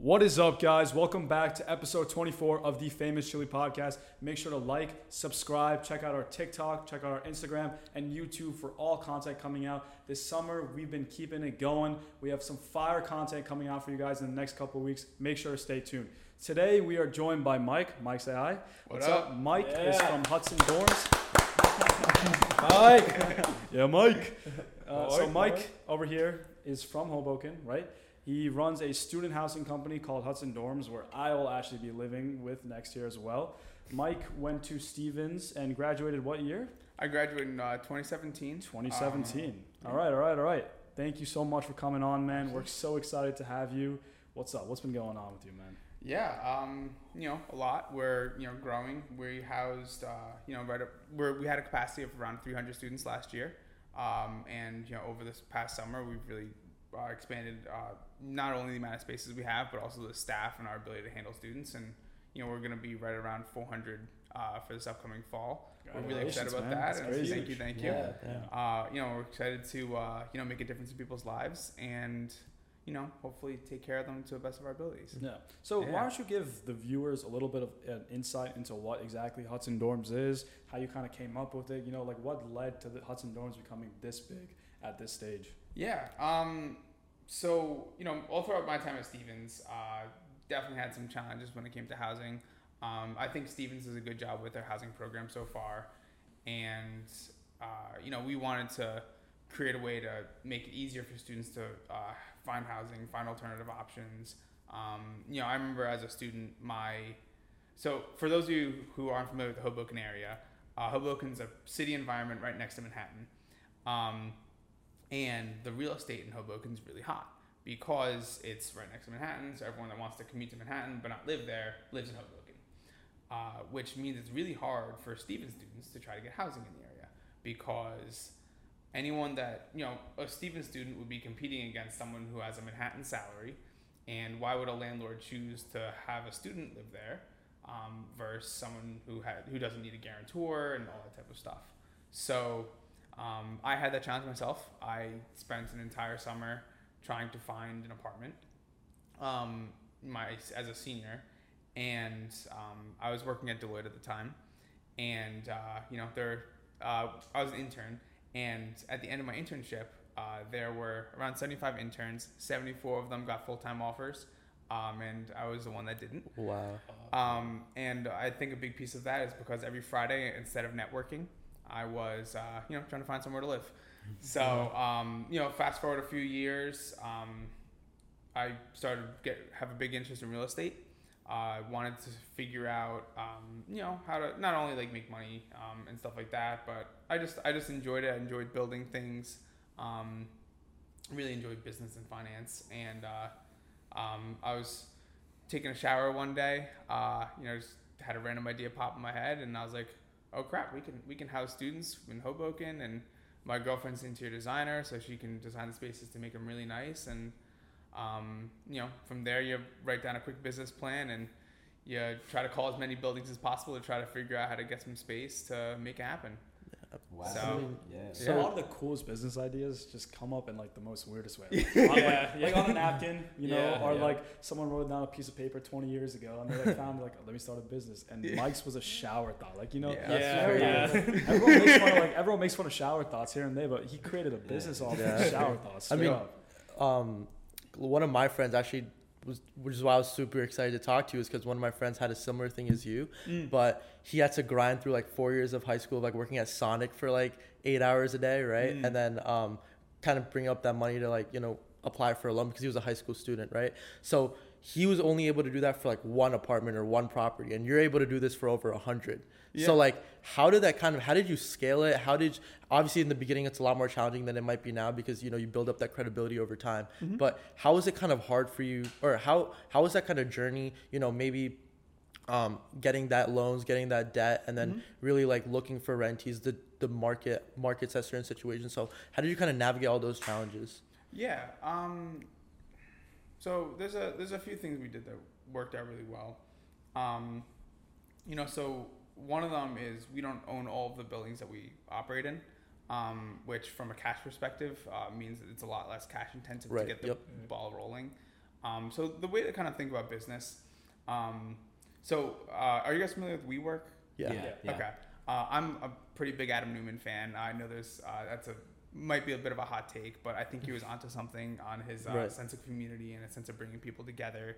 What is up, guys? Welcome back to episode 24 of the Famous Chili Podcast. Make sure to like, subscribe, check out our TikTok, check out our Instagram and YouTube for all content coming out. This summer, we've been keeping it going. We have some fire content coming out for you guys in the next couple of weeks. Make sure to stay tuned. Today, we are joined by Mike. Mike, say hi. What's up? Mike is Yeah. from Hudson Dorms. Mike. Yeah, Mike. Uh, so Mike, Mike Mike. over here is from Hoboken, right? He runs a student housing company called Hudson Dorms, where I will actually be living with next year as well. Mike went to Stevens and graduated what year? I graduated in uh, 2017. 2017. all right, all right, all right. Thank you so much for coming on, man. We're so excited to have you. What's up? What's been going on with you, man? Yeah, um, you know, a lot. We're you know growing. We housed, uh, you know, right up. We're, we had a capacity of around 300 students last year, um, and you know, over this past summer, we've really uh, expanded uh, not only the amount of spaces we have, but also the staff and our ability to handle students. And you know, we're going to be right around 400 uh, for this upcoming fall. We're really excited about man. that. That's and crazy. thank you, thank you. Yeah. Yeah. uh, you know, we're excited to uh, you know make a difference in people's lives and you know hopefully take care of them to the best of our abilities. Yeah. So Yeah. why don't you give the viewers a little bit of an insight into what exactly Hudson Dorms is, how you kind of came up with it, you know, like what led to the Hudson Dorms becoming this big at this stage? Yeah. Um, so you know, all throughout my time at Stevens, uh, definitely had some challenges when it came to housing. Um, I think Stevens does a good job with their housing program so far, and uh, you know, we wanted to create a way to make it easier for students to uh, find housing, find alternative options. Um, you know, I remember as a student, my so for those of you who aren't familiar with the Hoboken area, uh, Hoboken's a city environment right next to Manhattan. Um, and the real estate in Hoboken is really hot because it's right next to Manhattan. So everyone that wants to commute to Manhattan but not live there lives in Hoboken, uh, which means it's really hard for Stevens students to try to get housing in the area because anyone that you know a Stevens student would be competing against someone who has a Manhattan salary, and why would a landlord choose to have a student live there um, versus someone who had who doesn't need a guarantor and all that type of stuff? So um, I had that challenge myself. I spent an entire summer trying to find an apartment, um, my as a senior, and um, I was working at Deloitte at the time, and uh, you know there uh, I was an intern, and at the end of my internship, uh, there were around seventy five interns. Seventy four of them got full time offers. Um, and I was the one that didn't. Wow. Um, and I think a big piece of that is because every Friday, instead of networking, I was, uh, you know, trying to find somewhere to live. So, um, you know, fast forward a few years, um, I started to get have a big interest in real estate. I wanted to figure out, um, you know, how to not only like make money um, and stuff like that, but I just I just enjoyed it. I enjoyed building things. Um, really enjoyed business and finance, and uh, um, I was taking a shower one day. Uh, you know, just had a random idea pop in my head, and I was like, "Oh crap, we can we can house students in Hoboken." And my girlfriend's interior designer, so she can design the spaces to make them really nice. And um, you know, from there, you write down a quick business plan and you try to call as many buildings as possible to try to figure out how to get some space to make it happen. Wow. So- yeah. So Yeah. a lot of the coolest business ideas just come up in like the most weirdest way. Like, on, like, like on a napkin, you know, Yeah, or yeah. like someone wrote down a piece of paper 20 years ago and they like found like, let me start a business. And Mike's was a shower thought. Like, you know, Yeah. Yeah, very- yeah. everyone makes fun of like everyone makes fun of shower thoughts here and there, but he created a business off Yeah. of shower thoughts. I mean, um, one of my friends actually was, which is why I was super excited to talk to you, is because one of my friends had a similar thing as you, but he had to grind through like four years of high school, like working at Sonic for like eight hours a day, right? Mm. And then um, kind of bring up that money to like you know apply for a loan because he was a high school student, right? So he was only able to do that for like one apartment or one property, and you're able to do this for over a hundred. Yeah. So like, how did that kind of? How did you scale it? How did obviously in the beginning it's a lot more challenging than it might be now because you know you build up that credibility over time. But how was it kind of hard for you, or how how was that kind of journey? You know, maybe um, getting that loans, getting that debt, and then really like looking for rentees, the the market markets at certain situations. So how did you kind of navigate all those challenges? Yeah. Um, so there's a there's a few things we did that worked out really well. Um, you know, so one of them is we don't own all of the buildings that we operate in. um, which from a cash perspective uh, means that it's a lot less cash intensive Right, to get the yep. ball rolling. Um, so the way to kind of think about business. Um, so uh, are you guys familiar with WeWork? Yeah. Yeah. yeah. Okay. Uh, I'm a pretty big Adam Neumann fan. I know there's uh, that's a might be a bit of a hot take, but I think he was onto something on his uh, Right. sense of community and a sense of bringing people together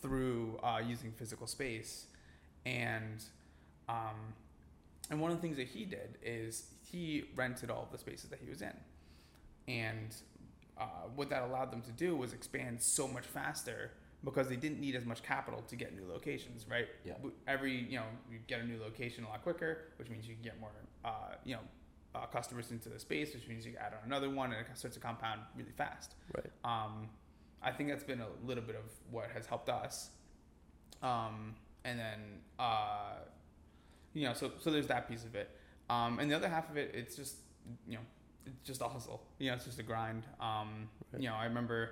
through uh, using physical space. And um, and one of the things that he did is he rented all the spaces that he was in, and uh, what that allowed them to do was expand so much faster because they didn't need as much capital to get new locations, right? Yeah. Every you know you get a new location a lot quicker, which means you can get more uh, you know uh, customers into the space, which means you add on another one, and it starts to compound really fast. Right. Um, I think that's been a little bit of what has helped us. Um, and then, uh, you know, so so there's that piece of it. Um, and the other half of it, it's just you know, it's just a hustle. You know, it's just a grind. Um, Right. You know, I remember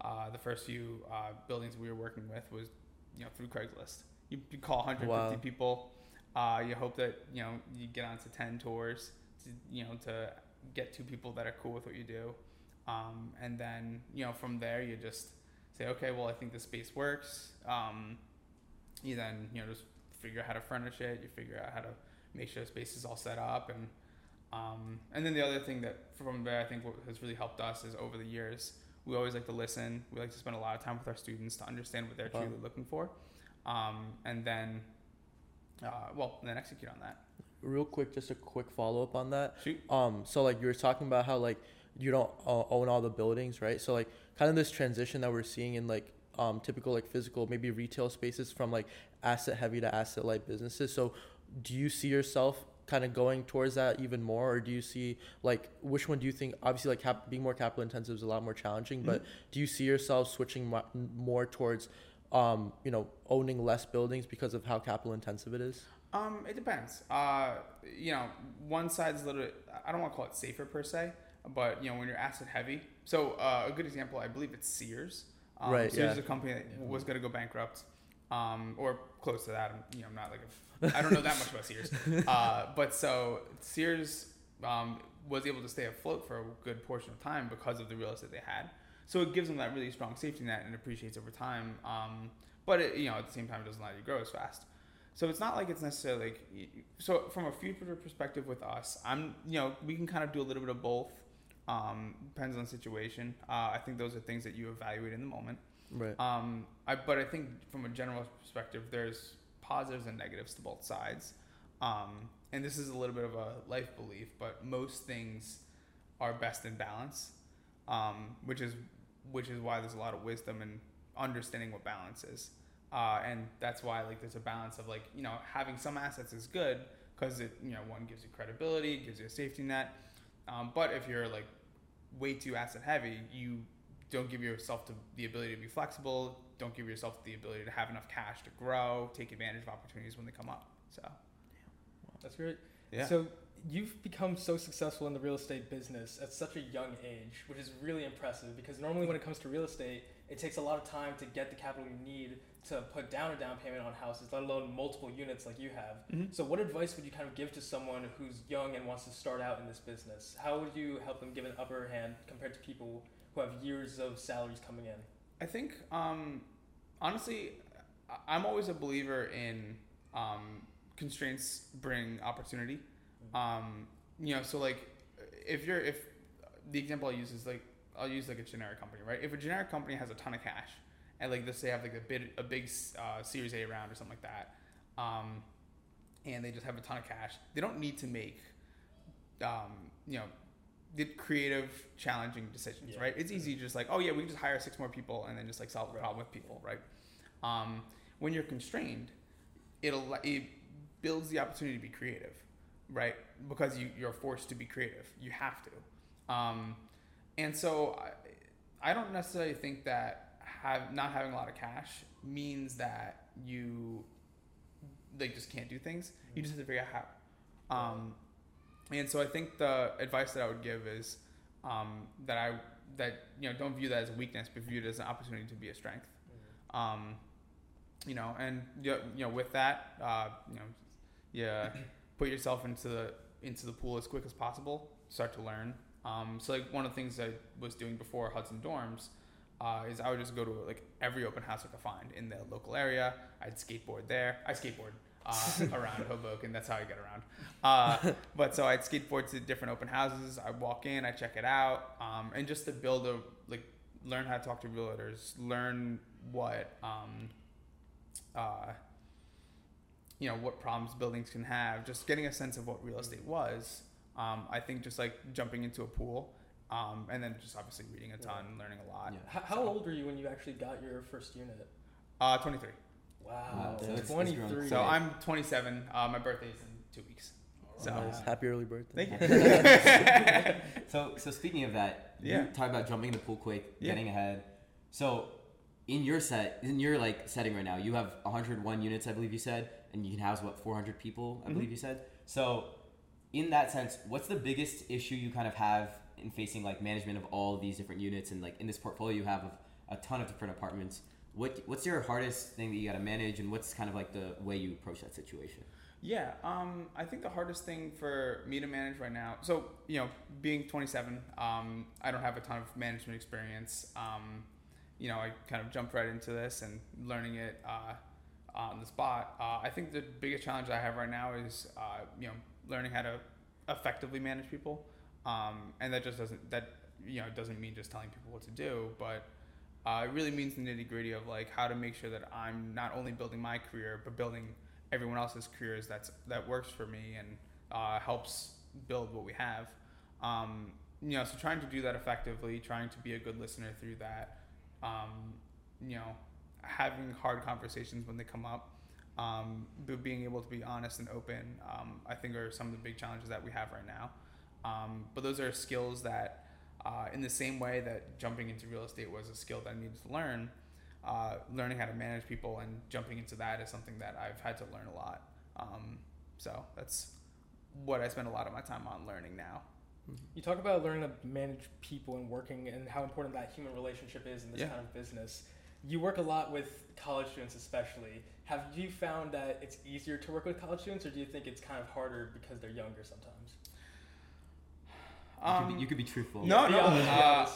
uh, the first few uh, buildings we were working with was you know through Craigslist. You, you call 150 Wow. people. Uh, you hope that you know you get onto 10 tours. To, you know, to get two people that are cool with what you do. Um, and then you know from there you just say okay well i think this space works um, you then you know just figure out how to furnish it you figure out how to make sure the space is all set up and um, and then the other thing that from there i think what has really helped us is over the years we always like to listen we like to spend a lot of time with our students to understand what they're Wow. truly looking for um, and then uh, well then execute on that Real quick, just a quick follow up on that. shoot Um, so like you were talking about how like you don't uh, own all the buildings, right? So like kind of this transition that we're seeing in like um typical like physical maybe retail spaces from like asset heavy to asset light businesses. So do you see yourself kind of going towards that even more, or do you see like which one do you think? Obviously, like cap- being more capital intensive is a lot more challenging, but do you see yourself switching mo- more towards um, you know, owning less buildings because of how capital intensive it is? Um, it depends. Uh, you know, one side's a little bit, I don't want to call it safer per se, but you know, when you're asset heavy. So uh, a good example, I believe it's Sears. Um, Right, Sears yeah. is a company that was going to go bankrupt, um, or close to that. I'm, you know, not like a, I don't know that much about Sears. Uh, but so Sears um, was able to stay afloat for a good portion of time because of the real estate they had. So it gives them that really strong safety net and appreciates over time. Um, but it, you know, at the same time, it doesn't allow you to grow as fast. So it's not like it's necessarily like so from a future perspective with us. I'm you know we can kind of do a little bit of both. Um, depends on the situation. Uh, I think those are things that you evaluate in the moment. Right. Um, I, but I think from a general perspective, there's positives and negatives to both sides. Um, and this is a little bit of a life belief, but most things are best in balance, um, which is which is why there's a lot of wisdom and understanding what balance is. Uh, and that's why like there's a balance of like you know having some assets is good because it you know one gives you credibility, gives you a safety net. Um, but if you're like way too asset heavy, you don't give yourself to the ability to be flexible. Don't give yourself the ability to have enough cash to grow, take advantage of opportunities when they come up. So That's great. yeah, So you've become so successful in the real estate business at such a young age, which is really impressive because normally when it comes to real estate, it takes a lot of time to get the capital you need to put down a down payment on houses, let alone multiple units like you have. Mhm. So what advice would you kind of give to someone who's young and wants to start out in this business? How would you help them give an upper hand compared to people who have years of salaries coming in? I think um, honestly, I'm always a believer in um, constraints bring opportunity. Um, you know, so like if you're if the example I use is like I'll use like a generic company, right? If a generic company has a ton of cash and like let's say have like a bid a big uh, Series A round or something like that, um, and they just have a ton of cash, they don't need to make um, you know the creative, challenging decisions, Yeah. right? It's easy, just like, oh yeah, we can just hire six more people and then just like solve the Right. problem with people, right? Um, when you're constrained, it'll it builds the opportunity to be creative, right? Because you you're forced to be creative. You have to, um, and so I, I don't necessarily think that have not having a lot of cash means that you like just can't do things. You just have to figure out how. Um, and so I think the advice that I would give is um, that I that you know don't view that as a weakness, but view it as an opportunity to be a strength. Um, you know, and you you know with that, uh, you know, yeah, put yourself into the into the pool as quick as possible. Start to learn. Um, so like one of the things I was doing before Hudson Dorms uh, is I would just go to like every open house I could find in the local area. I'd skateboard there. I skateboard uh, around Hoboken. That's how I get around. Uh, but so I'd skateboard to different open houses. I'd walk in, I check it out, um, and just to build a like learn how to talk to realtors, learn what um, uh, you know what problems buildings can have. Just getting a sense of what real estate was. Um, I think just like jumping into a pool. Um, and then just obviously reading a ton, learning a lot. Yeah. How, how old were you when you actually got your first unit? Uh, 23. Wow, Wow, so it's- it's 23. So I'm 27. Uh, my birthday is in two weeks. So Nice. Happy early birthday. thank you. So, so speaking of that, Yeah. you talk about jumping in the pool quick, Yeah. getting ahead. So, in your set, in your like setting right now, you have 101 units, I believe you said, and you can house what 400 people, I Mhm. believe you said. So, in that sense, what's the biggest issue you kind of have in facing like management of all these different units and like in this portfolio you have a ton of different apartments? What what's your hardest thing that you got to manage, and what's kind of like the way you approach that situation? Yeah, um, I think the hardest thing for me to manage right now. So you know, being 27, um, I don't have a ton of management experience. Um, you know, I kind of jumped right into this and learning it uh, on the spot. Uh, I think the biggest challenge I have right now is uh, you know learning how to effectively manage people, um, and that just doesn't that you know doesn't mean just telling people what to do, but uh, it really means the nitty gritty of like how to make sure that I'm not only building my career but building everyone else's careers that's that works for me and uh, helps build what we have. Um, you know, so trying to do that effectively, trying to be a good listener through that. Um, you know, having hard conversations when they come up, um, but being able to be honest and open, um, I think are some of the big challenges that we have right now. Um, but those are skills that, uh, in the same way that jumping into real estate was a skill that I needed to learn, uh, learning how to manage people and jumping into that is something that I've had to learn a lot. Um, so that's what I spend a lot of my time on learning now. You talk about learning to manage people and working and how important that human relationship is in this Yeah. kind of business. You work a lot with college students, especially. Have you found that it's easier to work with college students, or do you think it's kind of harder because they're younger sometimes? You could, Um, be, you could be truthful. no, Be no, honest, uh.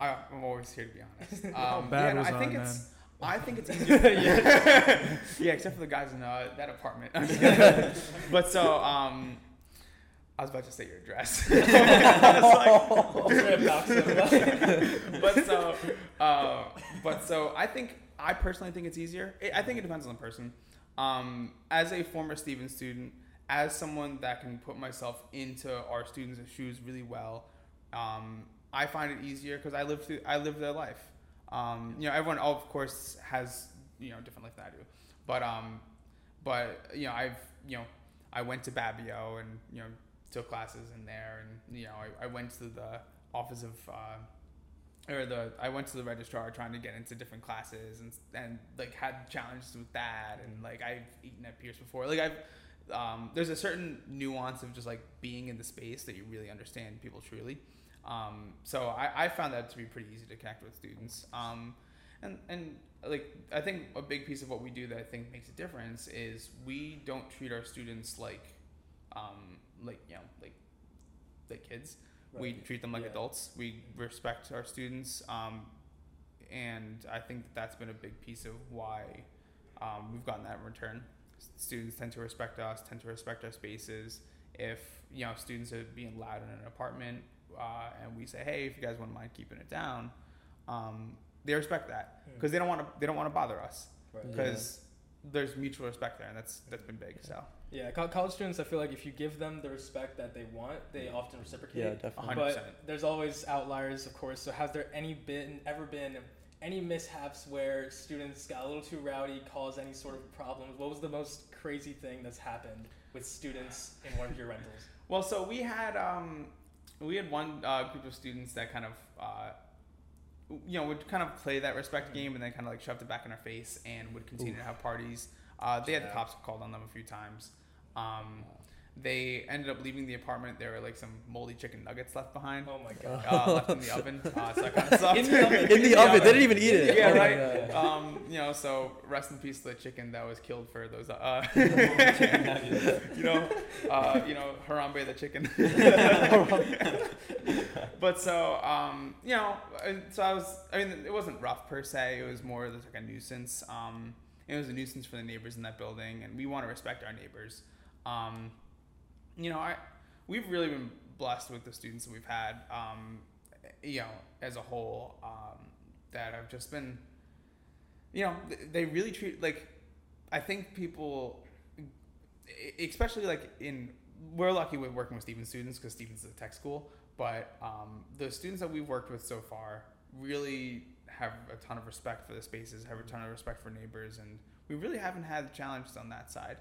I, I'm always here to be honest. Um, How bad yeah, was I think I, it's. I think it's easier. yeah. yeah, except for the guys in uh, that apartment. I'm just kidding. but so, um, I was about to say your address. Like, Straight up dox them. but so, uh, but so I think I personally think it's easier. It, I think it depends on the person. Um, as a former Stevens student, as someone that can put myself into our students' shoes really well, um, I find it easier because I live through I live their life. Um, you know, everyone of course has you know different life than I do, but um, but you know I've you know I went to Babbio and you know took classes in there and you know I, I went to the office of uh, or the I went to the registrar trying to get into different classes and and like had challenges with that and like I've eaten at Pierce before like I've um, there's a certain nuance of just like being in the space that you really understand people truly um, so I, I found that to be pretty easy to connect with students um, and and like I think a big piece of what we do that I think makes a difference is we don't treat our students like um, like you know like like kids we treat them like Yeah. adults. We respect our students, um, and I think that that's been a big piece of why um, we've gotten that in return. S- Students tend to respect us, tend to respect our spaces. If you know students are being loud in an apartment, uh, and we say, "Hey, if you guys wouldn't mind keeping it down," um, they respect that because they don't want to. They don't want to bother us Right. because there's mutual respect there, and that's that's been big. So, Yeah, college students, I feel like if you give them the respect that they want, they often reciprocate. Yeah, definitely. hundred percent. But there's always outliers, of course. So has there any been ever been any mishaps where students got a little too rowdy, caused any sort of problems? What was the most crazy thing that's happened with students in one of your rentals? Well, so we had um, we had one uh, group of students that kind of uh, you know would kind of play that respect game and then kind of like shoved it back in our face and would continue to have parties. Uh, they had the cops called on them a few times. Um, they ended up leaving the apartment. There were like some moldy chicken nuggets left behind, Oh my god. uh, left in the oven. Uh, so that kind of sucked. In the oven. In the oven, they didn't even eat it. Yeah, Oh right. Um, you know, so rest in peace to the chicken that was killed for those. Uh, you know, uh, you know, Harambe the chicken. but so um, you know, so I was. I mean, it wasn't rough per se. It was more just like a nuisance. Um, it was a nuisance for the neighbors in that building, and we want to respect our neighbors. Um, you know, I we've really been blessed with the students that we've had. Um, you know, as a whole, um, that have just been, you know, they really treat like. I think people, especially like in, we're lucky with working with Stevens students because Stevens is a tech school. But um, the students that we've worked with so far really have a ton of respect for the spaces, have a ton of respect for neighbors, and we really haven't had challenges on that side,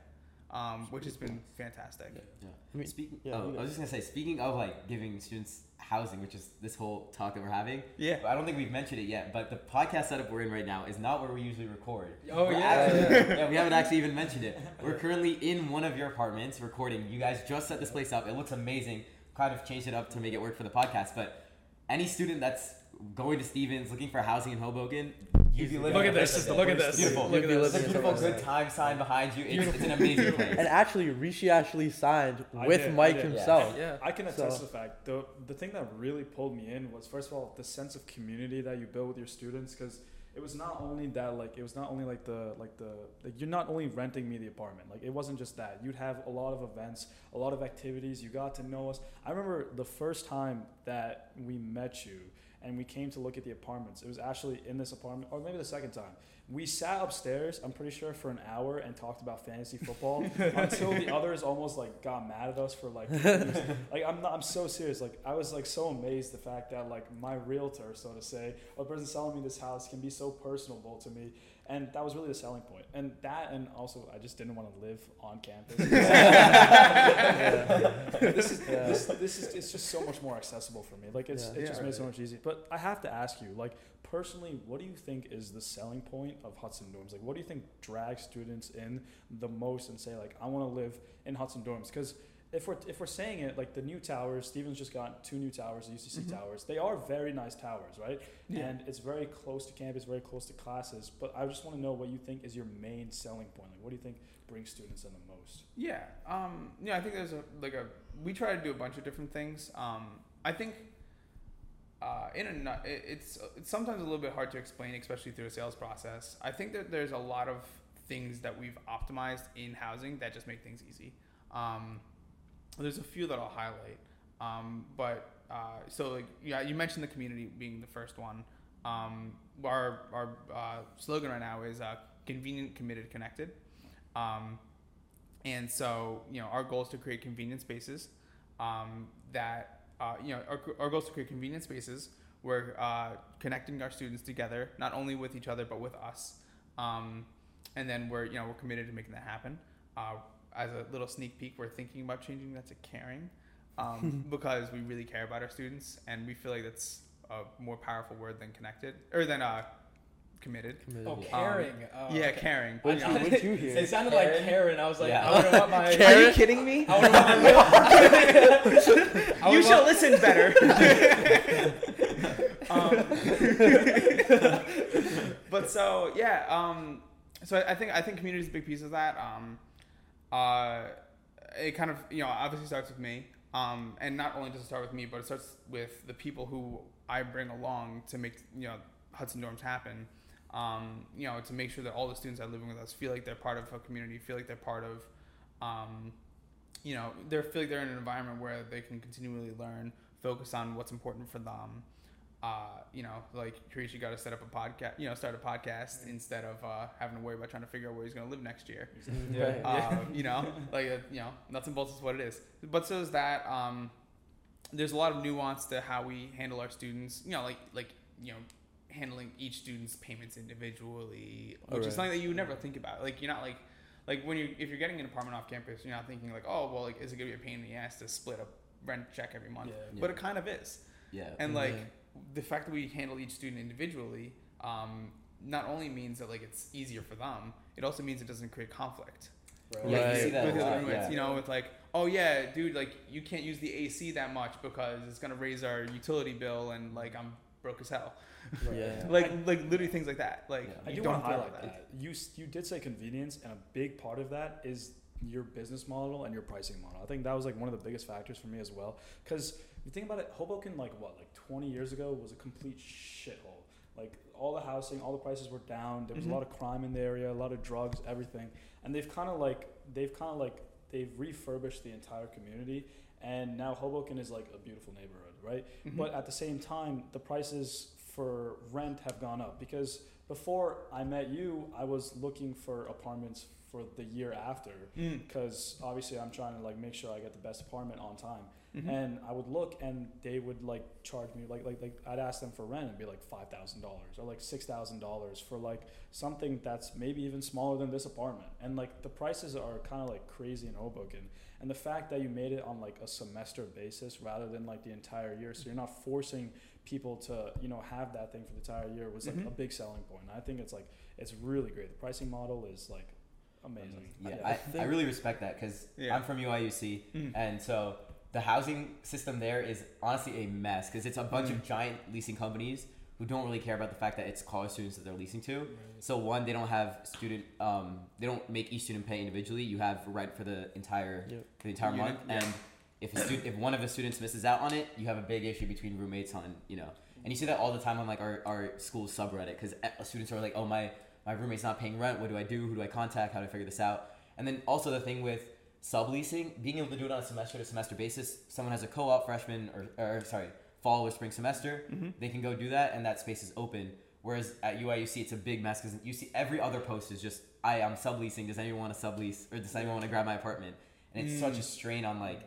um, which has been fantastic. Yeah. I mean, Speaking, yeah, oh, I was just gonna say, speaking of like giving students housing, which is this whole talk that we're having. Yeah. I don't think we've mentioned it yet, but the podcast setup we're in right now is not where we usually record. Oh, We're yeah. actually- Yeah. yeah, we haven't actually even mentioned it. We're currently in one of your apartments recording. You guys just set this place up. It looks amazing. Kind of changed it up to make it work for the podcast. But any student that's going to Stevens looking for housing in Hoboken, you'd be living. Look at a this. place like Look at this. Beautiful. Look at You'd It's a this. beautiful, good time sign behind you. It's, it's an amazing place. And actually, Rishi actually signed with did, Mike himself. Yeah. I can attest So- to the fact the the thing that really pulled me in was first of all the sense of community that you build with your students because it was not only that like it was not only like the like the like you're not only renting me the apartment like it wasn't just that you'd have a lot of events a lot of activities you got to know us I remember the first time that we met you and we came to look at the apartments. It was actually in this apartment or maybe the second time. We sat upstairs i'm pretty sure for an hour and talked about fantasy football until the others almost like got mad at us for like like I'm not, I'm so serious. Like I was like so amazed the fact that like my realtor so to say or the person selling me this house can be so personable to me and that was really the selling point. And that and also I just didn't want to live on campus. This is Yeah. this, this is it's just so much more accessible for me. Like it's Yeah. it just Yeah. makes it so much easier. But I have to ask you like personally what do you think is the selling point of Hudson dorms? Like what do you think drags students in the most and say like I want to live in Hudson dorms? Because if we're if we're saying it like the new towers, Stevens just got two new towers, the UCC Mhm. towers. They are very nice towers, right? Yeah. And it's very close to campus, very close to classes. But I just want to know what you think is your main selling point. Like, what do you think brings students in the most? Yeah. Um, yeah, I think there's a like a we try to do a bunch of different things. Um, I think uh, in a it's it's sometimes a little bit hard to explain, especially through a sales process. I think that there's a lot of things that we've optimized in housing that just make things easy. Um, there's a few that I'll highlight, um, but uh, so like yeah, you mentioned the community being the first one. Um, our our uh, slogan right now is uh, convenient, committed, connected. Um, and so, you know, our goal is to create convenient spaces um, that, uh, you know, our, our goal is to create convenient spaces where uh, connecting our students together, not only with each other, but with us. Um, and then we're, you know, we're committed to making that happen. As a little sneak peek, we're thinking about changing that to caring um, because we really care about our students and we feel like that's a more powerful word than connected or than uh, committed. Committed. Oh, Yeah. caring. oh, yeah, okay. caring. What'd You you, what'd you hear? It sounded like Karen. I was like, Yeah. I wonder what my. Karen? Are you kidding me? I wonder what my. You would shall want- listen better. um, but so yeah, um, so I I think I think community is a big piece of that. Um, uh, it kind of you know obviously starts with me, um, and not only does it start with me, but it starts with the people who I bring along to make you know Hudson dorms happen. Um, you know, to make sure that all the students that are living with us feel like they're part of a community, feel like they're part of, um, you know, they feel like they're in an environment where they can continually learn, focus on what's important for them. Uh, you know, like Karishi got to set up a podcast, you know, start a podcast instead of uh, having to worry about trying to figure out where he's going to live next year. Yeah. Uh, you know, like uh, you know, nuts and bolts is what it is. But so is that. Um, there's a lot of nuance to how we handle our students. You know, like like you know, handling each student's payments individually, which Alright. is something that you would never think about. Like you're not like like when you if you're getting an apartment off campus, you're not thinking like, oh well, like is it gonna be a pain in the ass to split a rent check every month? Yeah. But it kind of is. Yeah. And like Yeah. The fact that we handle each student individually, um, not only means that like it's easier for them, it also means it doesn't create conflict. Right. Yeah, you Right. see that with a the other lot, roommates, yeah. you know, with like, oh yeah, dude, like you can't use the AC that much because it's gonna raise our utility bill, and like I'm broke as hell. Yeah. Like like literally things like that. Like Yeah. I you do don't want to deal highlight with that. You you did say convenience, and a big part of that is your business model and your pricing model. I think that was like one of the biggest factors for me as well. Because if you think about it, Hoboken, like what, like 20 years ago, was a complete shithole. Like all the housing, all the prices were down. There was Mhm. a lot of crime in the area, a lot of drugs, everything. And they've kind of like they've kind of like they've refurbished the entire community. And now Hoboken is like a beautiful neighborhood, right? Mhm. But at the same time, the prices for rent have gone up because before I met you, I was looking for apartments for the year after Mm. because obviously I'm trying to like make sure I get the best apartment on time. Mhm. And I would look and they would like charge me like like like I'd ask them for rent and be like five thousand dollars or like six thousand dollars for like something that's maybe even smaller than this apartment. And like the prices are kind of like crazy in Hoboken. And the fact that you made it on like a semester basis rather than like the entire year, so you're not forcing people to you know have that thing for the entire year was like Mhm. a big selling point. And I think it's like it's really great. The pricing model is like amazing. Yeah, Yeah. I, I I really respect that because Yeah. I'm from UIUC, Mm. and so the housing system there is honestly a mess because it's a bunch Mm. of giant leasing companies who don't really care about the fact that it's college students that they're leasing to. So one, they don't have student, um, they don't make each student pay individually. You have rent for the entire Yep. for the entire Unit, month, yeah. and if a student, if one of the students misses out on it, you have a big issue between roommates on you know. And you see that all the time on like our, our school subreddit because students are like, oh my my roommate's not paying rent. What do I do? Who do I contact? How do I figure this out? And then also the thing with subleasing, being able to do it on a semester to semester basis. Someone has a co-op freshman or, or sorry fall or spring semester, Mhm. they can go do that, and that space is open. Whereas at UIUC, it's a big mess because you see every other post is just, I am subleasing. Does anyone want to sublease? Or does anyone want to grab my apartment? And it's such a Mm. strain on like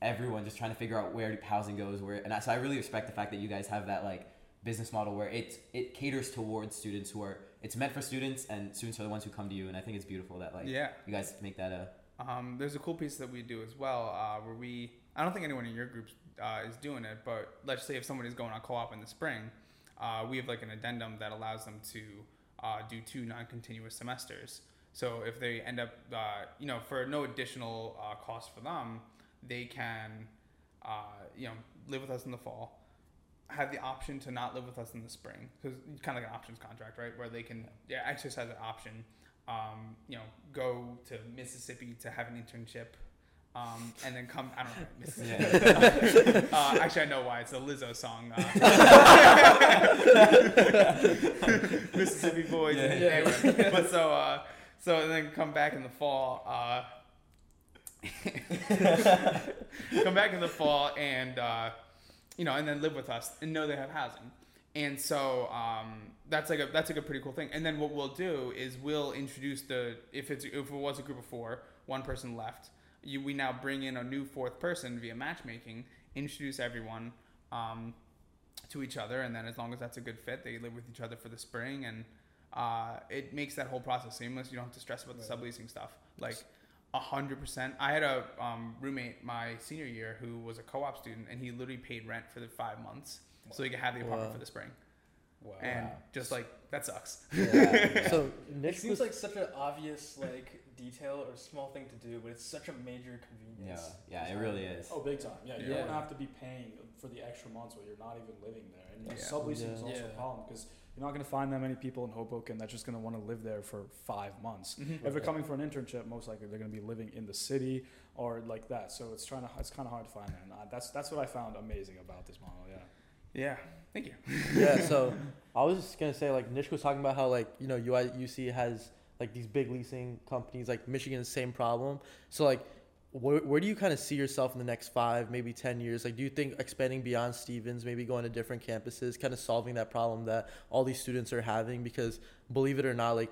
everyone just trying to figure out where housing goes. Where and I, so I really respect the fact that you guys have that like business model where it it caters towards students who are it's meant for students and students are the ones who come to you. And I think it's beautiful that like yeah. you guys make that a Um, there's a cool piece that we do as well, uh, where we I don't think anyone in your group uh, is doing it, but let's say if someone is going on co-op in the spring, uh, we have like an addendum that allows them to uh, do two non-continuous semesters. So if they end up, uh, you know, for no additional uh, cost for them, they can, you know, live with us in the fall, have the option to not live with us in the spring, because kind of like an options contract, right, where they can yeah, exercise that option um, you know, go to Mississippi to have an internship, um, and then come. I don't know Mississippi. uh, actually, I know why. It's a Lizzo song. Uh, Mississippi boys. Yeah. Anyway, but so, uh, so and then come back in the fall. Uh, come back in the fall and uh, you know, and then live with us and know they have housing. And so um, that's like a that's like a pretty cool thing. And then what we'll do is we'll introduce the if it's if it was a group of four, one person left. You, we now bring in a new fourth person via matchmaking, introduce everyone um, to each other, and then as long as that's a good fit, they live with each other for the spring, and uh, it makes that whole process seamless. You don't have to stress about the subleasing stuff. Like a hundred percent. I had a um, roommate my senior year who was a co-op student, and he literally paid rent for the five months so he could have the apartment Wow. for the spring. Wow. And just like that sucks. yeah. So It Nick seems was like such an obvious like detail or small thing to do, but it's such a major convenience. yeah, yeah, it really is. Oh, big time. Yeah, you Yeah. don't have to be paying for the extra months where you're not even living there. And Yeah. subleasing is Yeah. also a problem because you're not going to find that many people in Hoboken that's just going to want to live there for five months. Mhm. If they're coming for an internship, most likely they're going to be living in the city or like that. So it's trying to it's kind of hard to find that. And uh, that's that's what I found amazing about this model. Yeah. Yeah. Thank you. yeah. So I was just gonna say like Nish was talking about how like you know UIUC has like these big leasing companies like Michigan's same problem. So like. Where, where do you kind of see yourself in the next five, maybe 10 years? Like, do you think expanding beyond Stevens, maybe going to different campuses, kind of solving that problem that all these students are having? Because believe it or not, like,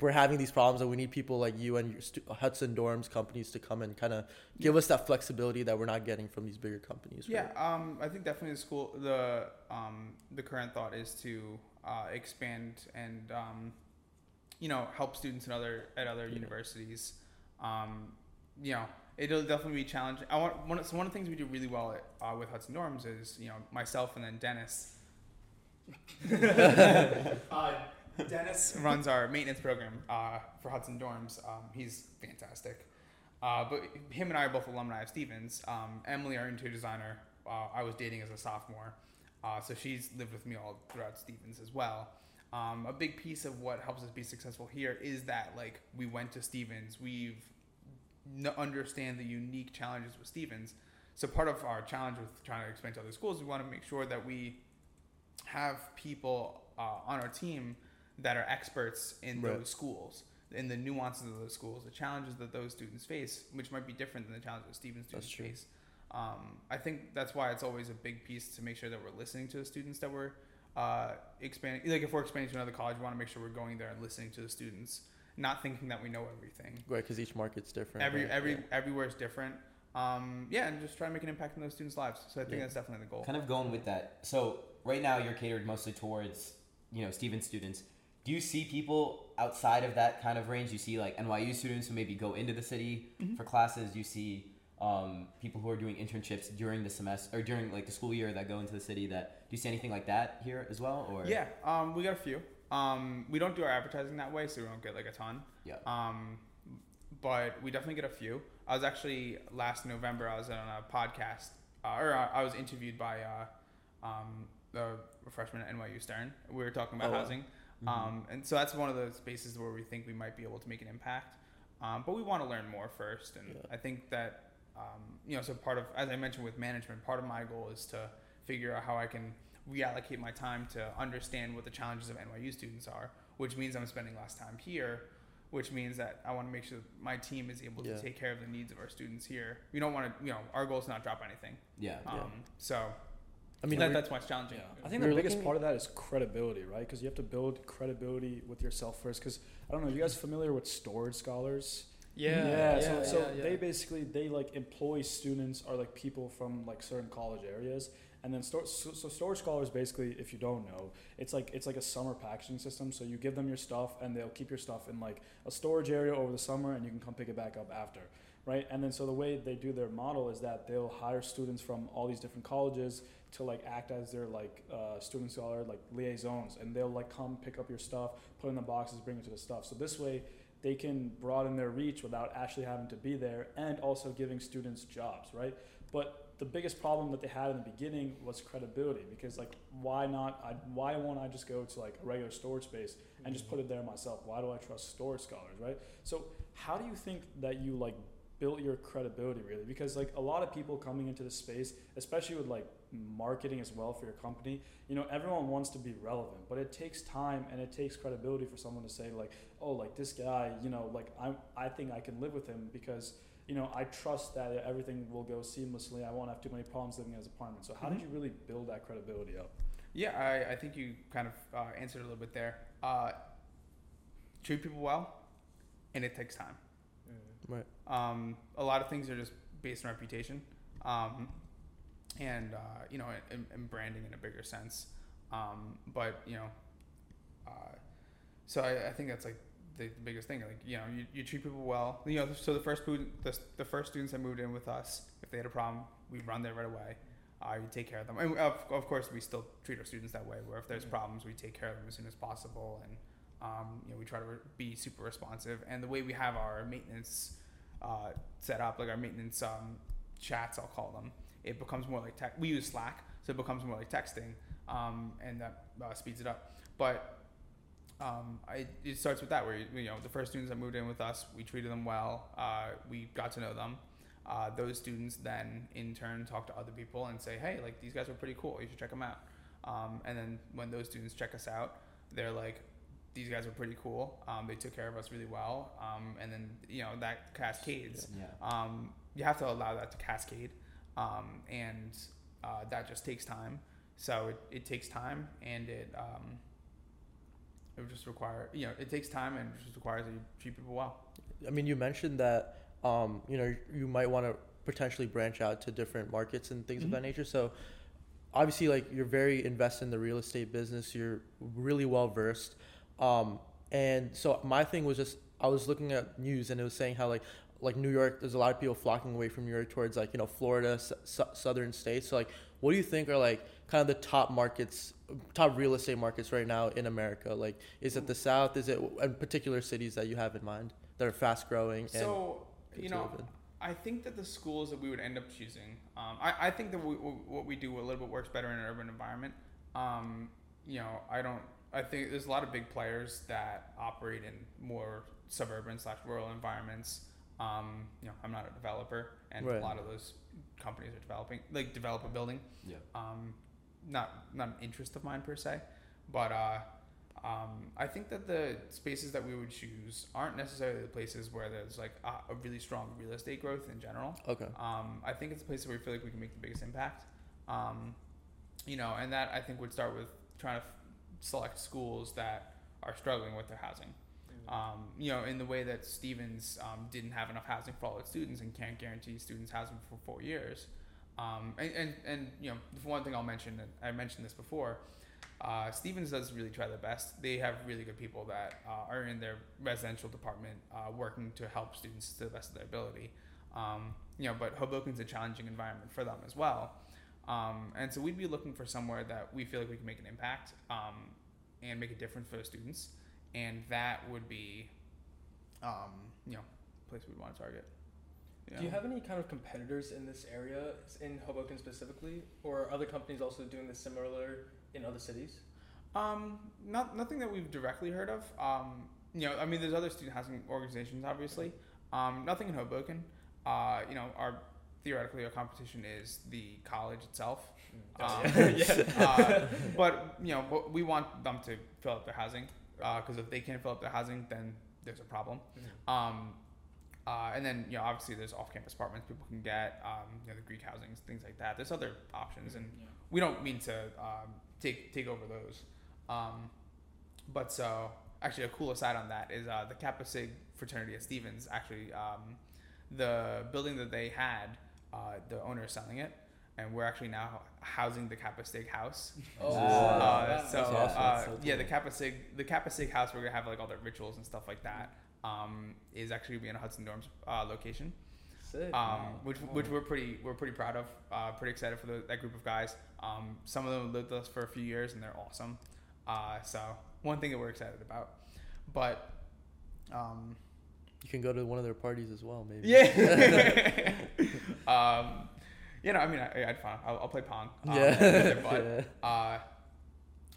we're having these problems and we need people like you and your stu- Hudson Dorms companies to come and kind of give us that flexibility that we're not getting from these bigger companies. Yeah, right? um, I think definitely the school the um, the current thought is to uh, expand and um, you know help students in other at other Yeah. universities. Um, you know, it'll definitely be challenging. I want one. of- So one of the things we do really well at, uh, with Hudson Dorms is you know myself and then Dennis. uh, Dennis runs our maintenance program uh, for Hudson Dorms. Um, he's fantastic. Uh, but him and I are both alumni of Stevens. Um, Emily, our interior designer, uh, I was dating as a sophomore. Uh, so she's lived with me all throughout Stevens as well. Um, a big piece of what helps us be successful here is that like we went to Stevens, we've n- understand the unique challenges with Stevens. So part of our challenge with trying to expand to other schools, we want to make sure that we have people uh, on our team that are experts in Right. those schools, in the nuances of those schools, the challenges that those students face, which might be different than the challenges that Stevens students true. face. Um, I think that's why it's always a big piece to make sure that we're listening to the students that we're uh, expanding. Like if we're expanding to another college, we want to make sure we're going there and listening to the students, not thinking that we know everything. Right, because each market's different. Every right? every Yeah. everywhere is different. Um, yeah, and just try to make an impact in those students' lives. So I think Yeah. that's definitely the goal. Kind of going with that. So right now you're catered mostly towards you know Steven students. Do you see people outside of that kind of range? You see like NYU students who maybe go into the city Mm-hmm. for classes. You see um, people who are doing internships during the semester or during like the school year that go into the city. That do you see anything like that here as well? Or Yeah, um, we got a few. Um, we don't do our advertising that way, so we don't get like a ton. Yeah. Um, but we definitely get a few. I was actually last November. I was on a podcast, uh, or I I was interviewed by uh, um, the freshman at NYU Stern. We were talking about Oh, housing, Mm-hmm. um, and so that's one of those spaces where we think we might be able to make an impact. Um, but we want to learn more first, and Yeah. I think that um, you know, so part of, as I mentioned with management, part of my goal is to figure out how I can reallocate my time to understand what the challenges of NYU students are, which means I'm spending less time here, which means that I want to make sure that my team is able Yeah. to take care of the needs of our students here. We don't want to, you know, our goal is not drop anything. yeah. Yeah. Um, so I mean, that, that's why it's challenging. Yeah, I think We the were biggest looking- part of that is credibility, right? Because you have to build credibility with yourself first. Because I don't know, you guys familiar with storage scholars? Yeah, so, yeah, so yeah, yeah. they basically they like employ students or like people from like certain college areas, and then store, so, so storage scholars basically, if you don't know, it's like it's like a summer packaging system. So you give them your stuff, and they'll keep your stuff in like a storage area over the summer, and you can come pick it back up after, right? And then so the way they do their model is that they'll hire students from all these different colleges to like act as their like uh, student scholar like liaisons, and they'll like come pick up your stuff, put in the boxes, bring it to the stuff. So this way they can broaden their reach without actually having to be there and also giving students jobs, right? But the biggest problem that they had in the beginning was credibility because like why not I, why won't I just go to like a regular storage space and just put it there myself? Why do I trust storage scholars, right? So how do you think that you like built your credibility really? Because like a lot of people coming into the space, especially with like marketing as well for your company, you know, everyone wants to be relevant, but it takes time and it takes credibility for someone to say like, oh, like this guy, you know, like I I think I can live with him because you know I trust that everything will go seamlessly. I won't have too many problems living in his apartment. So how did Mhm. you really build that credibility up? Yeah, I, I think you kind of uh, answered a little bit there. Uh, treat people well, and it takes time. Mm. right. Um, a lot of things are just based on reputation, um, and uh, you know, and, and branding in a bigger sense. Um, but you know, uh, so I, I think that's like the, the biggest thing. Like you know, you, you treat people well. You know, so the first food, the, the first students that moved in with us, if they had a problem, we run there right away. Uh, you take care of them, and of, of course, we still treat our students that way. Where if there's Mhm. problems, we take care of them as soon as possible, and um, you know, we try to re- be super responsive. And the way we have our maintenance uh, set up, like our maintenance um, chats, I'll call them, it becomes more like tech. We use Slack, so it becomes more like texting, um, and that uh, speeds it up. But um, I, it starts with that, where you know the first students that moved in with us, we treated them well. Uh, we got to know them. Uh, those students then, in turn, talk to other people and say, "Hey, like these guys are pretty cool. You should check them out." Um, and then when those students check us out, they're like, "These guys are pretty cool. Um, they took care of us really well." Um, and then you know that cascades. Yeah. Um, you have to allow that to cascade, um, and uh, that just takes time. So it, it takes time, and it um, it would just require you know it takes time, and it just requires that you treat people well. I mean, you mentioned that um, you know you might want to potentially branch out to different markets and things Mhm. of that nature. So obviously, like you're very invested in the real estate business. You're really well versed. Um, and so my thing was just I was looking at news and it was saying how like like New York, there's a lot of people flocking away from New York towards like you know Florida, s- southern states. So like, what do you think are like kind of the top markets, top real estate markets right now in America? Like, is it the South? Is it in particular cities that you have in mind that are fast growing? And So you know, in? I think that the schools that we would end up choosing, um, I, I think that we, what we do a little bit works better in an urban environment. Um, you know, I don't. I think there's a lot of big players that operate in more suburban slash rural environments. Um, you know, I'm not a developer, and Right. a lot of those companies are developing, like develop a building. Yeah. Um, not not an interest of mine per se, but uh, um, I think that the spaces that we would choose aren't necessarily the places where there's like a, a really strong real estate growth in general. Okay. Um, I think it's a place where we feel like we can make the biggest impact. Um, you know, and that I think would start with trying to f- select schools that are struggling with their housing. Um, you know, in the way that Stevens um, didn't have enough housing for all its students and can't guarantee students housing for four years. Um, and, and, and, you know, the one thing I'll mention, and I mentioned this before, uh, Stevens does really try their best. They have really good people that uh, are in their residential department uh, working to help students to the best of their ability. Um, you know, but Hoboken's a challenging environment for them as well. Um, and so we'd be looking for somewhere that we feel like we can make an impact um, and make a difference for the students. And that would be, um, you know, place we'd want to target. Do you have any kind of competitors in this area, in Hoboken specifically, or are other companies also doing this similar in other cities? Um, not nothing that we've directly heard of. Um, you know, I mean, there's other student housing organizations, obviously. Um, nothing in Hoboken. Uh, you know, our theoretically our competition is the college itself. Um, uh, but you know, we want them to fill up their housing because if they can't fill up their housing, then there's a problem. Um, uh, and then you know, obviously, there's off-campus apartments people can get. Um, you know, the Greek housings, things like that. There's other options, and we don't mean to um, take take over those. Um, but so, actually, a cool aside on that is uh, the Kappa Sig fraternity at Stevens. Actually, um, the building that they had, uh, the owner is selling it, and we're actually now housing the Kappa Sig house. Oh, Wow. Uh, so, That's awesome. uh, That's so yeah, the. Kappa Sig, the Kappa Sig house, we're gonna have like all the rituals and stuff like that. Um, is actually gonna be in a Hudson Dorms uh, location Sick. um, which which we're pretty we're pretty proud of. Uh, pretty excited for the, that group of guys. Um, some of them lived with us for a few years and they're awesome. Uh, so one thing that we're excited about, but um, You can go to one of their parties as well, maybe. yeah, um, you know, I mean, I, I'd fun. I'll, I'll play pong. um, Yeah. but uh,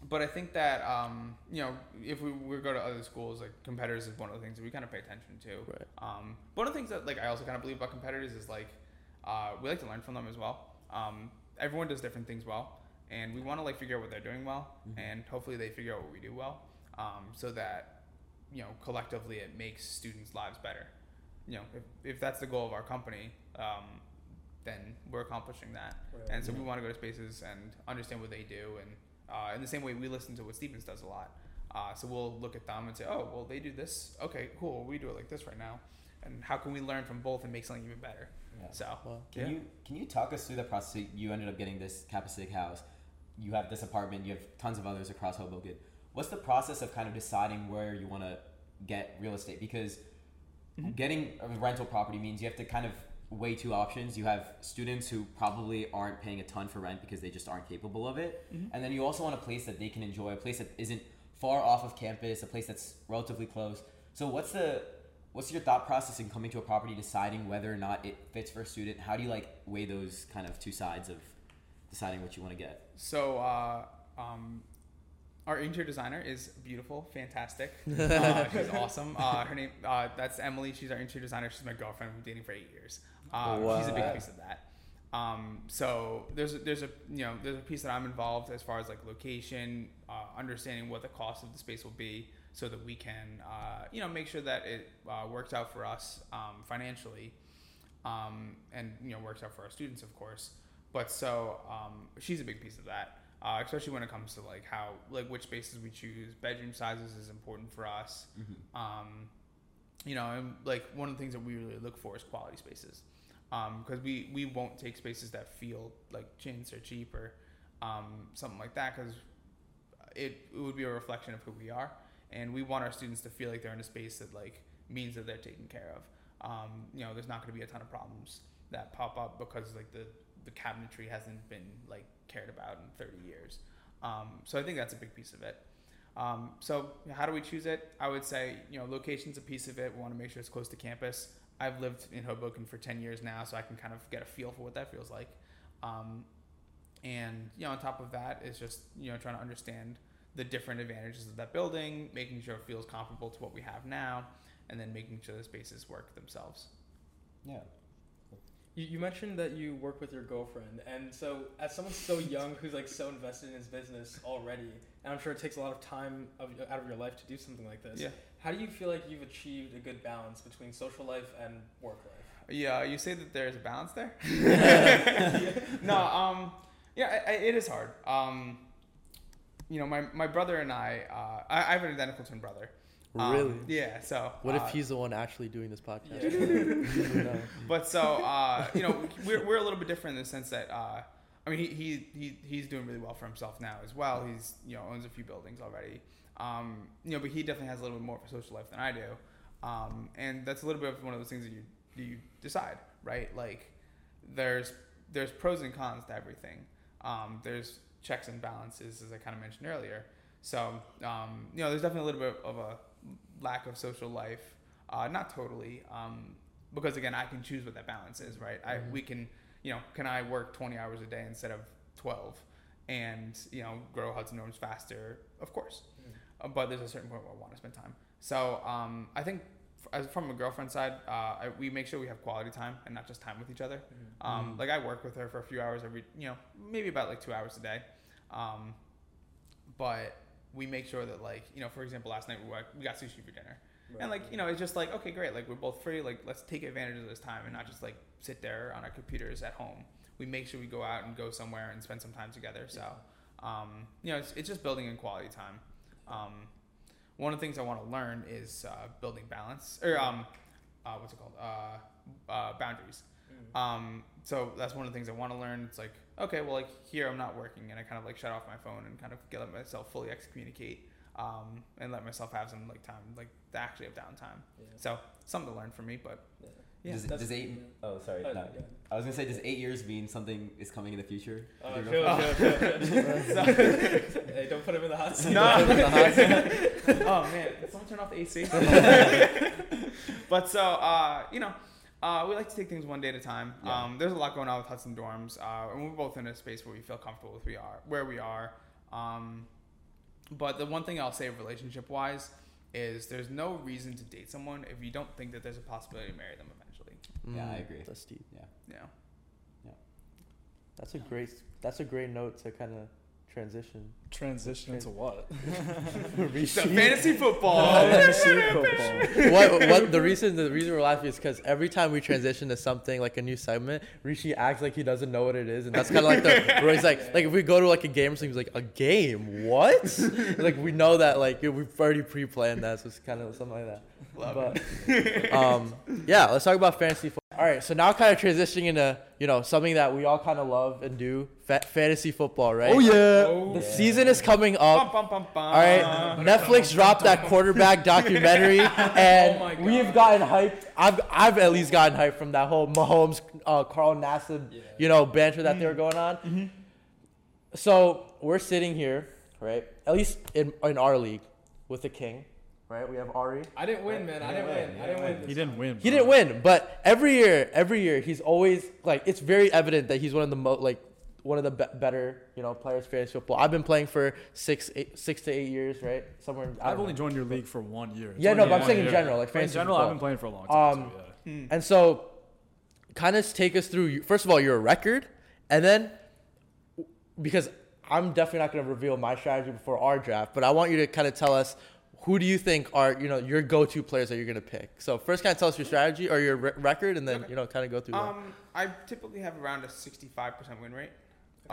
but I think that um, you know, if we, we go to other schools, like competitors is one of the things that we kind of pay attention to. Right. Um, one of the things that like I also kind of believe about competitors is like uh, we like to learn from them as well. Um, everyone does different things well, and we want to like figure out what they're doing well, and hopefully they figure out what we do well, um, so that you know collectively it makes students' lives better. You know, if, if that's the goal of our company, um, then we're accomplishing that. Right. And so we want to go to spaces and understand what they do, and uh, in the same way we listen to what Stevens does a lot. Uh, so we'll look at them and say, oh, well, they do this. Okay, cool. We do it like this right now, and how can we learn from both and make something even better? Yeah. So Wow. Can Yeah. you can you talk us through the process? So you ended up getting this Kappa Sig house. You have this apartment. You have tons of others across Hoboken. What's the process of kind of deciding where you want to get real estate? Because Mhm. getting a rental property means you have to kind of weigh two options. You have students who probably aren't paying a ton for rent because they just aren't capable of it, Mhm. and then you also want a place that they can enjoy, a place that isn't far off of campus, a place that's relatively close. So what's the what's your thought process in coming to a property deciding whether or not it fits for a student how do you like weigh those kind of two sides of deciding what you want to get So, uh, um, our interior designer is beautiful, fantastic. Uh, she's awesome. Uh, her name, uh, that's Emily. She's our interior designer. She's my girlfriend. We've been dating for eight years. Um, She's a big piece of that. Um, so there's a, there's a you know there's a piece that I'm involved as far as like location, uh, understanding what the cost of the space will be, so that we can uh, you know make sure that it uh, works out for us um, financially, um, and you know works out for our students of course. But so um, she's a big piece of that, uh, especially when it comes to like how like which spaces we choose. Bedroom sizes is important for us. Um, you know, and like one of the things that we really look for is quality spaces, because we we won't take spaces that feel like chintz or cheap or um, something like that, because it, it would be a reflection of who we are, and we want our students to feel like they're in a space that like means that they're taken care of. Um, you know, there's not going to be a ton of problems that pop up because like the the cabinetry hasn't been like cared about in 30 years. Um, so I think that's a big piece of it. Um, so how do we choose it? I would say you know location's a piece of it. We want to make sure it's close to campus. I've lived in Hoboken for 10 years now, so I can kind of get a feel for what that feels like. Um, and you know, on top of that is just you know trying to understand the different advantages of that building, making sure it feels comparable to what we have now, and then making sure the spaces work themselves. Yeah. You, you mentioned that you work with your girlfriend, and so as someone so young who's like so invested in his business already, and I'm sure it takes a lot of time of, out of your life to do something like this. Yeah. How do you feel like you've achieved a good balance between social life and work life? Yeah, you say that there's a balance there. no, um, yeah, I, I, it is hard. Um, you know, my, my brother and I, uh, I, I have an identical twin brother. Um, Really? Yeah. So. What uh, if he's the one actually doing this podcast? Yeah. But so uh, you know, we're, we're a little bit different in the sense that uh, I mean, he, he he he's doing really well for himself now as well. He's you know owns a few buildings already. Um, you know, but he definitely has a little bit more of a social life than I do. Um, and that's a little bit of one of those things that you you decide, right? Like there's there's pros and cons to everything. Um, there's checks and balances, as I kind of mentioned earlier. So um, you know, there's definitely a little bit of a lack of social life. Uh, not totally, um, because again, I can choose what that balance is, right? I we can, you know, can I work 20 hours a day instead of 12, and you know, grow Hudson Dorms faster? Of course, uh, but there's a certain point where I want to spend time. So um, I think f- as from a girlfriend side, uh, I, we make sure we have quality time and not just time with each other. Um, Mm. Like I work with her for a few hours every, you know, maybe about like two hours a day. Um, but we make sure that like, you know, for example, last night we, went- we got sushi for dinner. And like, you know, it's just like, okay, great. Like we're both free. Like let's take advantage of this time and not just like sit there on our computers at home. We make sure we go out and go somewhere and spend some time together. So, um, you know, it's, it's just building in quality time. Um, one of the things I want to learn is uh, building balance or um, uh, what's it called? Uh, uh, boundaries. Mm. Um, so that's one of the things I want to learn. It's like, okay, well, like here I'm not working, and I kind of like shut off my phone and kind of get let myself fully excommunicate, um, and let myself have some like time, like to actually have downtime. Yeah. So something to learn for me, but yeah. does, that's- does eight? yeah. Oh, sorry. Uh, no. yeah. I was gonna say, does eight years mean something is coming in the future? Chill, chill, chill. hey, don't put him in the hot seat. No. oh man, Did someone turn off the AC. but so uh, you know, uh, we like to take things one day at a time. Yeah. Um, there's a lot going on with Hudson Dorms, uh, and we're both in a space where we feel comfortable with we are where we are. Um, but the one thing I'll say relationship wise is there's no reason to date someone if you don't think that there's a possibility to marry them eventually. Yeah, I Mm, agree. That's deep. You Yeah. That's a great. That's a great note to kind of transition. Transition into what? So fantasy football. Fantasy football. what, what the reason the reason we're laughing is because every time we transition to something like a new segment, Rishi acts like he doesn't know what it is, and that's kind of like the where he's like like if we go to like a game or something, he's like a game what? like we know that like we've already pre-planned that, so it's kind of something like that. Love but um, yeah, let's talk about fantasy football. All right, so now kind of transitioning into you know something that we all kind of love and do, fa- fantasy football, right? Oh yeah. Oh, The Yeah. season is coming up. Bum, bum, bum, bum. All right, Netflix dropped that quarterback documentary, and Oh we've gotten hyped. I've I've at least gotten hyped from that whole Mahomes, uh, Carl Nassib, Yeah. you know, banter that they were going on. So we're sitting here, right? At least in in our league, with the king, right? We have Ari. I didn't win, man. I didn't win. I didn't win. He didn't win. He didn't win, but every year, every year, he's always like it's very evident that he's one of the most like one of the be- better you know players for fantasy football. I've been playing for six eight, six to eight years, right? Somewhere. I I've only know. joined your league for one year. It's Yeah, no, but I'm one saying in general, like fantasy. in fantasy general, I've been playing for a long time. Um, too, yeah. Hmm. And so, kind of take us through. First of all, your record, and then because I'm definitely not going to reveal my strategy before our draft, but I want you to kind of tell us who do you think are you know your go-to players that you're going to pick. So first, kind of tell us your strategy or your re- record, and then Okay. you know kind of go through. that. Um, I typically have around a 65% win rate.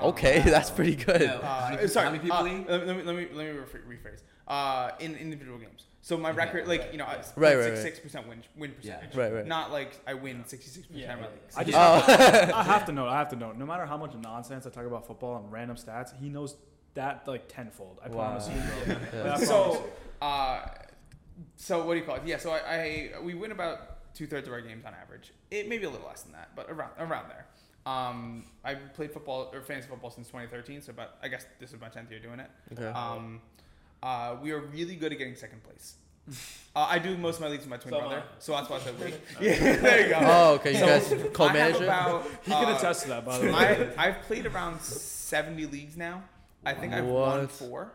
Okay, that's pretty good. No. Uh, sorry, how many people uh. Let, let me let me let me rephrase. Uh, in individual games. So my Okay, record, like right, you know, yeah. it's Right, right, right. six percent win win percentage. Yeah. Right, right. Not like I win 66 percent of my I just Oh. I have to know. I have to know. No matter how much nonsense I talk about football and random stats, he knows that like tenfold. I promise you, bro. Yeah. Like, So, you. Uh, so what do you call it? Yeah, so I, I we win about two thirds of our games on average. It may be a little less than that, but around around there. Um, I played football or fantasy football since 2013, so about I guess this is my 10th year doing it. Okay. Um, uh, we are really good at getting second place. Uh, I do most of my leagues with my twin So brother, I. so that's why I said wait. Yeah, there you go. Oh, okay. You So, guys co-manage it. about, he can uh, attest to that, by the way. I, I've played around 70 leagues now. I think I've won four.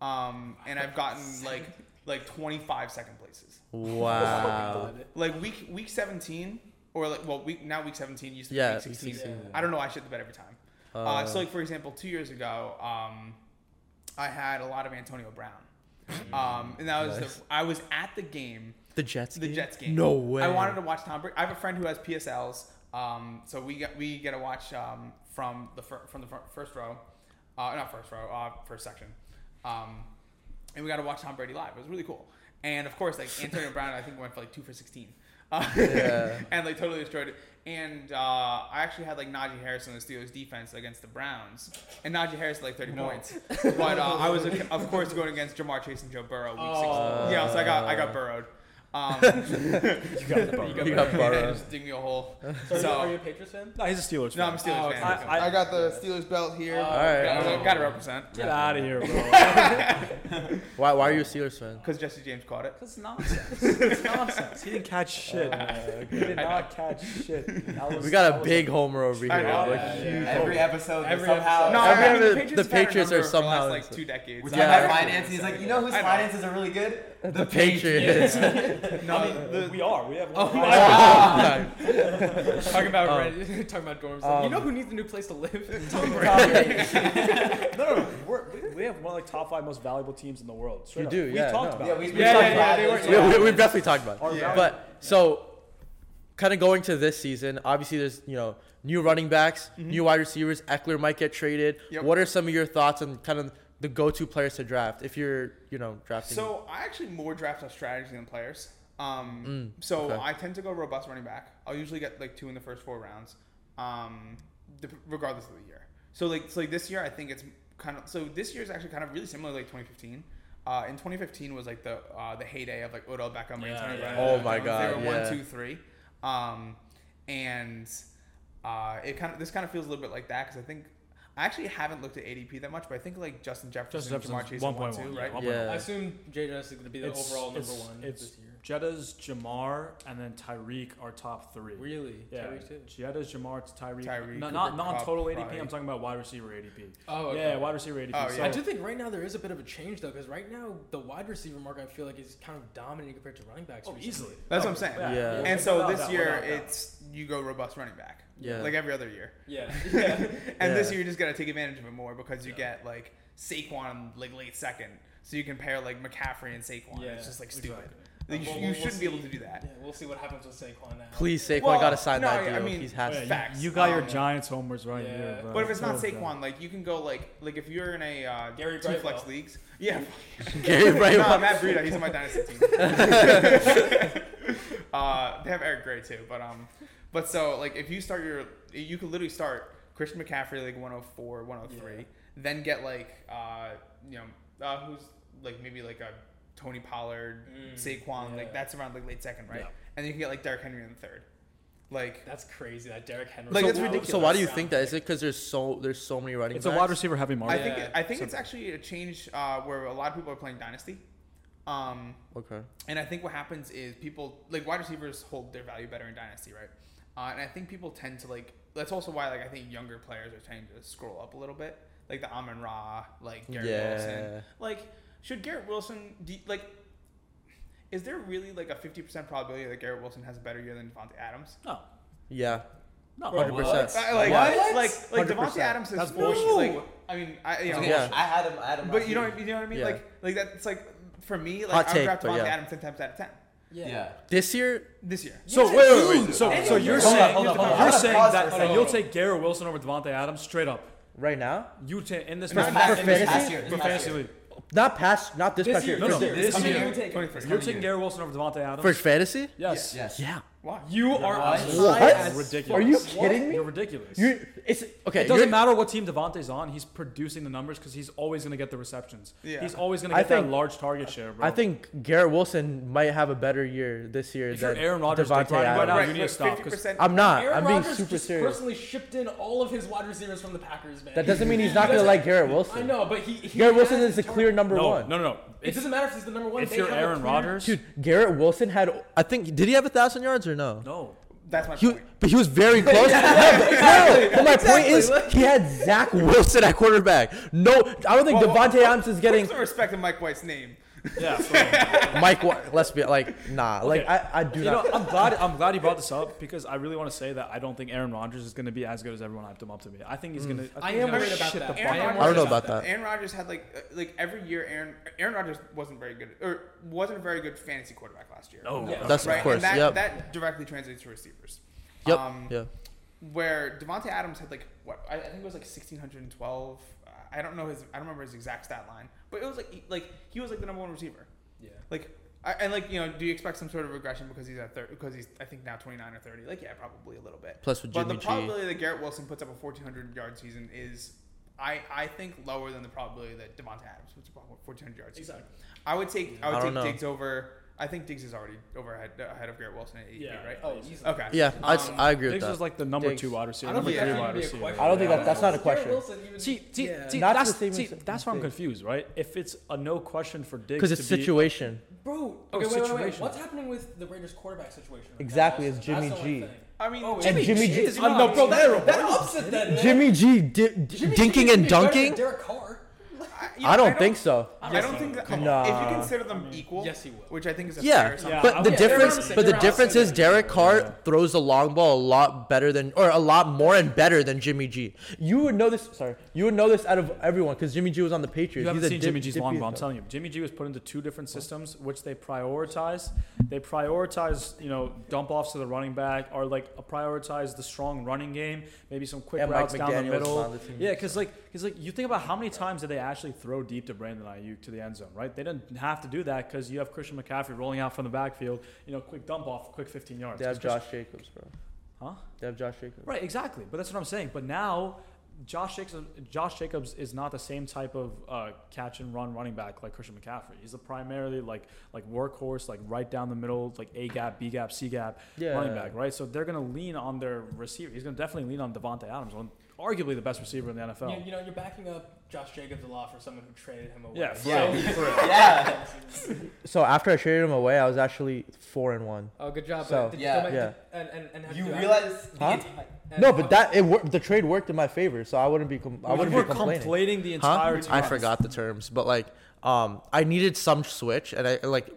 Um, and I've gotten like like 25 second places. Wow. Like week week 17, or like well week now week 17 used to Yeah, be week week 16. 16, I don't know. I shit the bed every time. Uh, Uh, so like for example, two years ago, um, I had a lot of Antonio Brown, um, and that was Nice. the, I was at the game, the Jets. the game? Jets game. No way. I wanted to watch Tom Brady. I have a friend who has PSLs, um, so we get we get to watch um, from the fir- from the fir- first row, uh, not first row, uh, first section, um, and we got to watch Tom Brady live. It was really cool, and of course, like Antonio Brown, I think went for like two for sixteen. Uh, Yeah. and like totally destroyed it. And uh, I actually had like Najee Harris on the Steelers defense against the Browns, and Najee Harris had like 30 points. But uh, I was of course going against Ja'Marr Chase and Joe Burrow week Oh. 16. Yeah, so I got I got burrowed. Um, You got the ball. You got and borrowed. just dig me a hole. So, are, you, So- are you a Patriots fan? No, he's a Steelers fan. No. I'm a Steelers Oh, fan. okay. I- I, got the Steelers belt here. Oh, All right. Gotta, gotta represent. Get out of here, bro. Why? Why are you a Steelers fan? Because Jesse James caught it. That's nonsense. It's nonsense. He didn't catch shit. He did not catch shit. Was- We got a was big homer over here. I know. Like, Yeah, yeah. homer. Every episode, Every somehow. No, Every I mean, other- the Patriots, the have Patriots are for the somehow last, like two decades. With I your high finances, he's like, you know whose finances are really good? The Patriots. No, I mean, the- we are. We have. Oh, one Ah. talking about Um, rent, talking about dorms. Like, you um, know who needs a new place to live? Tom Tom Brady. no, no, no. We're, we- we have one of like top five most valuable teams in the world. Straight You up. do, We've yeah, talked no. about. Yeah, it. we, we Yeah, talked yeah, yeah, about they this. were- we, yeah. we, we've definitely talked about. Our it. value- But so, kind of going to this season, obviously there's you know new running backs, new wide receivers. Ekeler might get traded. Yep. What are some of your thoughts on kind of the go-to players to draft if you're you know drafting? So I actually more draft on strategy than players. Um, Mm, so okay. I tend to go robust running back. I'll usually get like two in the first four rounds, um, regardless of the year. So like, so like this year, I think it's kind of so this year is actually kind of really similar to like 2015. Uh, in 2015 was like the uh, the heyday of like Odell Beckham, Yeah, Antonio yeah, Brown. Oh my were God, one, yeah. two, three, um, and uh, it kind of this kind of feels a little bit like that because I think. I actually haven't looked at ADP that much, but I think like Justin Jefferson, Justin and Ja'Marr Jefferson's Chase are 1.1, two, yeah, right? Yeah. I assume JJ is going to be the It's- overall number it's- one it's- this year. Jetta's, Ja'Marr, and then Tyreek are top three. Really? Yeah, Tyreek too? Jetta's, Ja'Marr, Tyreek. Tyreek, No, not Cooper not Kupp, total ADP. probably. I'm talking about wide receiver ADP. Oh, okay. Yeah, wide receiver ADP. Oh, so, yeah. I do think right now there is a bit of a change though, because right now the wide receiver market I feel like is kind of dominating compared to running backs. Oh, recently. easily. That's Oh, what I'm oh, saying. Yeah. And so Without this doubt, year, it's you go robust running back, Yeah. like every other year. Yeah. And this year, you just gotta take advantage of it more because you Yeah. get like Saquon like late second, so you can pair like McCaffrey and Saquon. Yeah, it's just like stupid. exactly. Like, you, we'll- you we'll shouldn't be able to do that. Yeah, we'll see what happens with Saquon now. Please, Saquon Well, got to sign no, that I deal. mean- He's has Yeah, to. you- Facts. You, got your Um, Giants homers right yeah. here. But if it's not God. Saquon, like you can go like like if you're in a uh, Gary two flex leagues, yeah. Gary Brightwell. no, Brightwell. Matt Breida, he's on my dynasty team. uh, they have Eric Gray too, but um, but so like if you start your, you could literally start Christian McCaffrey like 104, 103, Yeah. then get like uh, you know, uh, who's like maybe like a Tony Pollard, Mm, Saquon, yeah. like that's around like late second, right? Yeah. And then you can get like Derrick Henry in the third, like. That's crazy. That Derrick Henry. Like, so, it's ridiculous. so why do you think that? Is it because there's so there's so many running It's a wide receiver heavy I market. think Yeah. I think it's actually a change uh, where a lot of people are playing dynasty. Um, Okay. And I think what happens is people like wide receivers hold their value better in dynasty, right? Uh, and I think people tend to like. That's also why like I think younger players are trying to scroll up a little bit, like the Amon Ra, like Garrett Yeah. Wilson. Like, should Garrett Wilson do, like? Is there really like a fifty percent probability that Garrett Wilson has a better year than Davante Adams? No, Yeah. no, 100%. Uh, like, What? like, like 100%. Davante Adams is That's four. bullshit. Like, I mean, I you know, Yeah. I had him. I had him. but you know, year. what- you know what I mean? Yeah. Like, like that's like for me, like Hot I would take, draft but Davante yeah. Adams ten times out of ten Yeah. This year, this year. So Yes. wait, wait, wait. So, so you're Hold saying on, hold on, hold on. you're saying Pause that for a that you'll take Garrett Wilson over Davante Adams straight up. right now, You ta- in this For- in for this- in this- fantasy? year, for fantasy league. Not past, not this, This past year. year, No, no, thi- this I mean, year. you would take Twenty it. first. You're taking Garrett Wilson over Davante Adams. for fantasy. yes. Yes. Yeah. Why? You are What? as What? high as Ridiculous. Are you What? kidding me? You're ridiculous. You, it's okay. it doesn't you're- matter what team Davante's on. He's producing the numbers because he's always going to get the receptions. Yeah. He's always going to I get that think- large target share, bro. I think Garrett Wilson might have a better year this year if than you're Aaron Rodgers, Davante declining right now, Adams. you need to stop. 'cause- 50%. I'm not. Aaron I'm being Rodgers super just serious. personally shipped in all of his wide receivers from the Packers, man. That doesn't mean he's not gonna like Garrett Wilson. I know, but he. he Garrett Wilson has is the tar- clear number no, one. no, no, no. It If, doesn't matter if he's the number one. if they you're have a Aaron clear- Rodgers, Dude, Garrett Wilson had. I think did he have a thousand yards or no? no. That's my He, point. but he was very close. no, but, no, but my point is, he had Zach Wilson at quarterback. No, I don't think Well, Davante well, Adams is getting. Put some respect to Mike White's name. Yeah. for- Mike, Wa- let's be like, nah. Like Okay. I, I do you not. know, I'm glad. I'm glad you brought this up because I really want to say that I don't think Aaron Rodgers is going to be as good as everyone hyped him up to be. I think he's Mm. going to. I am worried about shit that. Aaron. Rodgers- I don't know Rodgers- about that. Aaron Rodgers had like uh, like every year. Aaron Aaron Rodgers wasn't very good or wasn't a very good fantasy quarterback last year. No. Yeah. That's right? of course. And that, yep. that directly translates to receivers. yep. Um, yeah. Where Davante Adams had like what I, I think it was like sixteen hundred and twelve. I don't know his. I don't remember his exact stat line, but it was like he- like he was like the number one receiver. Yeah. Like I, and like you know, do you expect some sort of regression because he's at thirty? Because he's I think now twenty nine or thirty. Like yeah, probably a little bit. Plus with But Jimmy the G. probability that Garrett Wilson puts up a fourteen hundred yard season is, I I think lower than the probability that Davante Adams puts up a fourteen hundred yard season. Exactly. I would take I would I take know. Diggs over. I think Diggs is already over ahead, ahead of Garrett Wilson at ADP, Yeah. right? Oh, easily. Okay. Yeah, I, Um, I agree with that. Diggs that. is like the number Diggs. two wide receiver, I don't number think Yeah. three that wide should be a receiver. question. I don't think that- that's not a Garrett question. Wilson even- See, see, yeah. see, Not that's, the same see, extent- that's where I'm confused, right? If it's a no question for Diggs Because it's to be- situation. Bro, Oh, okay, wait, wait, wait. situation. What's happening with the Raiders quarterback situation? right now? Exactly, That's- it's Jimmy that's the only G. thing. I mean, Oh, And Jimmy G. is Uh, not no, bro, that, terrible. That upset that man. Jimmy G. Di- di- Jimmy G dinking is and better than dunking. Derek Carr. I, you know, I don't think so. I don't think that. Come on. If you consider them equal, Yes, he will. which I think is a Yeah, fair. Yeah, but the would- difference, on the same- but the difference is Derek Carr Yeah. throws the long ball a lot better than, or a lot more and better than Jimmy G. You would know this. Sorry, you would know this out of everyone because Jimmy G was on the Patriots. You haven't He's a seen dip- Jimmy G's long ball. I'm telling you, Jimmy G was put into two different systems, which they prioritize. They prioritize, you know, dump offs to the running back, or like prioritize the strong running game, maybe some quick And Mike routes down the middle. the. Yeah, because like, because like, you think about how many times did they actually throw deep to Brandon Aiyuk to the end zone, right? They didn't have to do that because you have Christian McCaffrey rolling out from the backfield, you know, quick dump off, quick 15 yards. They have Josh Jacobs, bro. Huh? They have Josh Jacobs. Right, exactly. But that's what I'm saying. But now, Josh Jacobs, Josh Jacobs is not the same type of uh, catch and run running back like Christian McCaffrey. He's a primarily like like workhorse, like right down the middle, like A gap, B gap, C gap Yeah. running back, right? So they're gonna lean on their receiver. He's gonna definitely lean on Davante Adams, one arguably the best receiver in the NFL. You, you know, you're backing up Josh Jacobs a lot for someone who traded him away. Yeah, for Yeah. real, for real. Yeah. So after I traded him away, I was actually four and one. Oh, good job. So- did Yeah. you Yeah. and, and, and have You you realize the Huh? entire- No, but that it worked. The trade worked in my favor, so I wouldn't be. Com- I wouldn't were be complaining. complaining the Huh? entire time. I forgot the terms, but like, um, I needed some switch, and I like,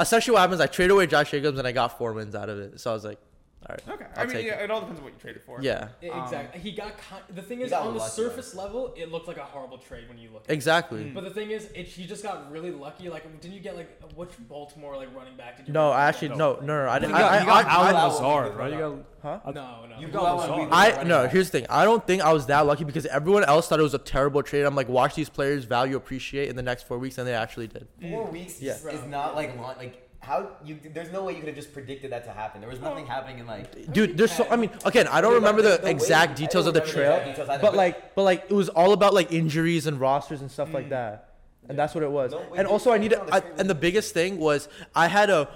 essentially what happens, I trade away Josh Jacobs, and I got four wins out of it. So I was like, all right, Okay. I'll I mean, take yeah, it. it all depends on what you traded for. yeah, I- Um, exactly. He got ki- the thing is got on the lucky, surface level, it looked like a horrible trade when you look. at it. exactly. Mm. But the thing is, it, he just got really lucky. Like, didn't you get like which Baltimore like running back did you? No. I actually no, no, no, I didn't. got, I, you got I, Allen I, I- Lazard, right? You got huh? No, no. You You go got out Lazard. on week I running no. back. Here's the thing. I don't think I was that lucky because everyone else thought it was a terrible trade. I'm like, watch these players value appreciate in the next four weeks, and they actually did. Four weeks Yeah. is, is not like long, like how you. There's no way you could have just predicted that to happen. There was nothing happening in like. Dude, there's so. I mean, again, I don't Dude, remember like, the way- exact I details of the trail, exact details either, but like, but like, it was all about like injuries and rosters and stuff like Mm. that, and that's what it was. No, wait, and also, I you needed, know the I, and the biggest thing was I had a,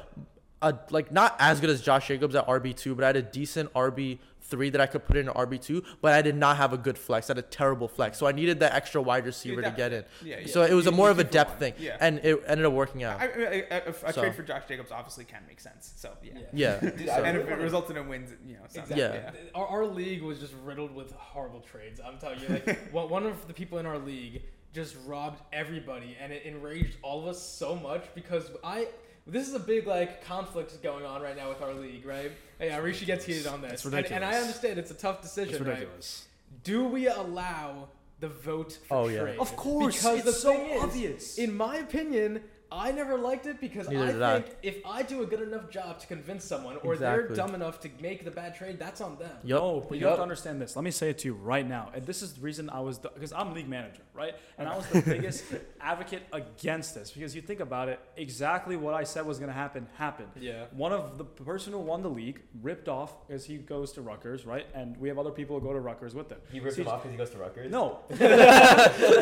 a like not as good as Josh Jacobs at RB two, but I had a decent RB three that I could put in an RB two, but I did not have a good flex. I had a terrible flex, so I needed that extra wide receiver to get in. Yeah, yeah. So it was a more of a depth thing, Yeah. and it ended up working out. I, I, I, if a So. trade for Josh Jacobs obviously can make sense. So yeah. Yeah. yeah. Dude, And if it resulted in wins, you know, Exactly. Yeah. Our, our league was just riddled with horrible trades. I'm telling you, like one one of the people in our league just robbed everybody, and it enraged all of us so much because I. This is a big like conflict going on right now with our league, right? Yeah, Rishi gets heated on this, It's and, and I understand it's a tough decision, It's right? Do we allow the vote for Oh, yeah. Of course, because it's the so thing is. In my opinion, I never liked it because Neither I did I. think if I do a good enough job to convince someone, or they're dumb enough to make the bad trade, that's on them. Yup. No, but you Yup. have to understand this. Let me say it to you right now. And this is the reason I was, because I'm league manager, right? And I was the biggest advocate against this because you think about it, exactly what I said was going to happen happened. Yeah. One of the person who won the league ripped off as he goes to Rutgers, right? And we have other people who go to Rutgers with him. He ripped See, him off because he goes to Rutgers. No, he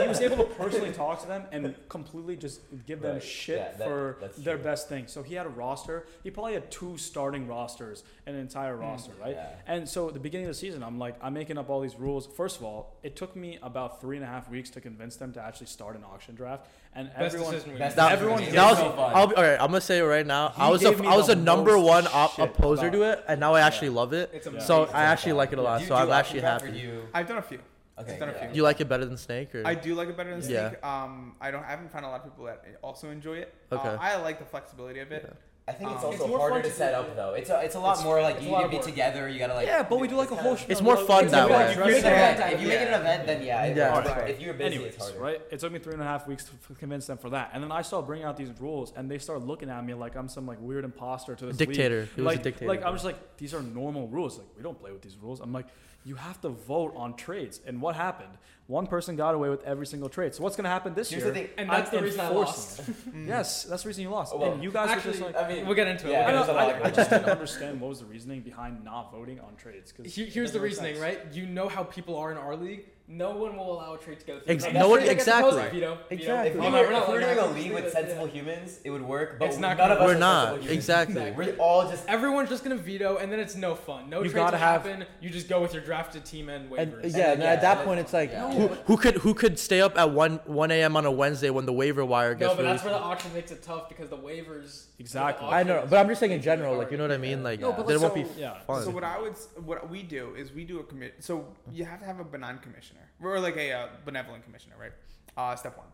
was able to personally talk to them and completely just give them Right. Shit Yeah, that- for their true. best thing. So he had a roster. He probably had two starting rosters, an entire hmm. roster, right? Yeah. And so at the beginning of the season, I'm like, I'm making up all these rules. First of all, it took me about three and a half weeks to convince them to actually start an auction draft, and Best everyone. decision we Best made. That, Everyone that gave was, so. I'll be, all right, I'm gonna say it right now. He I was gave a, was a number one op- opposer to it, and now I actually love it. It's So It's I actually fun. like it a lot. So I'm actually draft happy. You, I've done a few. Okay. done a yeah. few. Do you like it better than Snake or? I do like it better than Yeah. Snake. Um, I don't. I haven't found a lot of people that also enjoy it. Okay. Uh, I like the flexibility of it. Yeah. I think it's Um, also It's more harder fun to to set do. up though. It's a, it's a lot It's- more like you lot need to of be work. together. You gotta like. yeah, but we do like a whole. kinda- It's more fun it's that way. like, If If you're you saying- make it an event, if you make it Yeah. an event, then yeah, it Yeah. works. If you're busy, Anyways, it's harder. right? It took me three and a half weeks to f- convince them for that, and then I started bringing out these rules, and they started looking at me like I'm some like weird imposter to this league. dictator. He was like, a dictator. Like I was like, these are normal rules. Like we don't play with these rules. I'm like, you have to vote on trades. And what happened? One person got away with every single trade. So what's gonna happen this Here's year? the thing. And that's I'm the reason I lost. Mm. yes, that's the reason you lost. Oh, well, and you guys were just Actually, like. I mean, we'll get into it. yeah, I, We'll get there's a lot I, I just on. didn't understand what was the reasoning behind not voting on trades. Because Here- here's the reasoning, right? You know how people are in our league. No one will allow a trade to go through. Ex- no one- trade that gets exactly. opposed, Veto, veto. Exactly. If we were, no, we're not if we were allowed doing to a league with sensible yeah. humans, it would work. But It's not none of us We're are not. sensible humans. Exactly. We're all just. Everyone's just gonna veto, and then it's no fun. No You trades gotta will have- happen. You just go with your drafted team and And waivers. yeah, and yeah, at that point, it's like yeah. who, who could who could stay up at one one a.m. on a Wednesday when the waiver wire gets no, but that's released? where the auction makes it tough because the waivers. Exactly. I know, but I'm just saying in general, like you know what I mean, like No, but there like, won't be yeah. fun. So what I would, what we do is we do a commit. So you have to have a benign commissioner, or like a uh, benevolent commissioner, right? Uh, step one.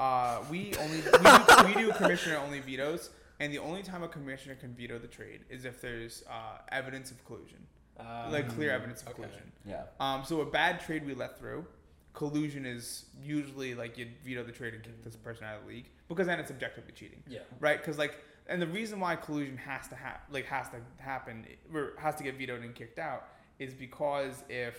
Uh, we only we do, we do commissioner only vetoes, and the only time a commissioner can veto the trade is if there's uh, evidence of collusion, Uh, like clear evidence of okay. collusion. Yeah. Um, so a bad trade we let through, collusion is usually like you veto the trade and kick this person out of the league because then it's objectively cheating yeah. right? Because like, and the reason why collusion has to ha- like has to happen or has to get vetoed and kicked out is because if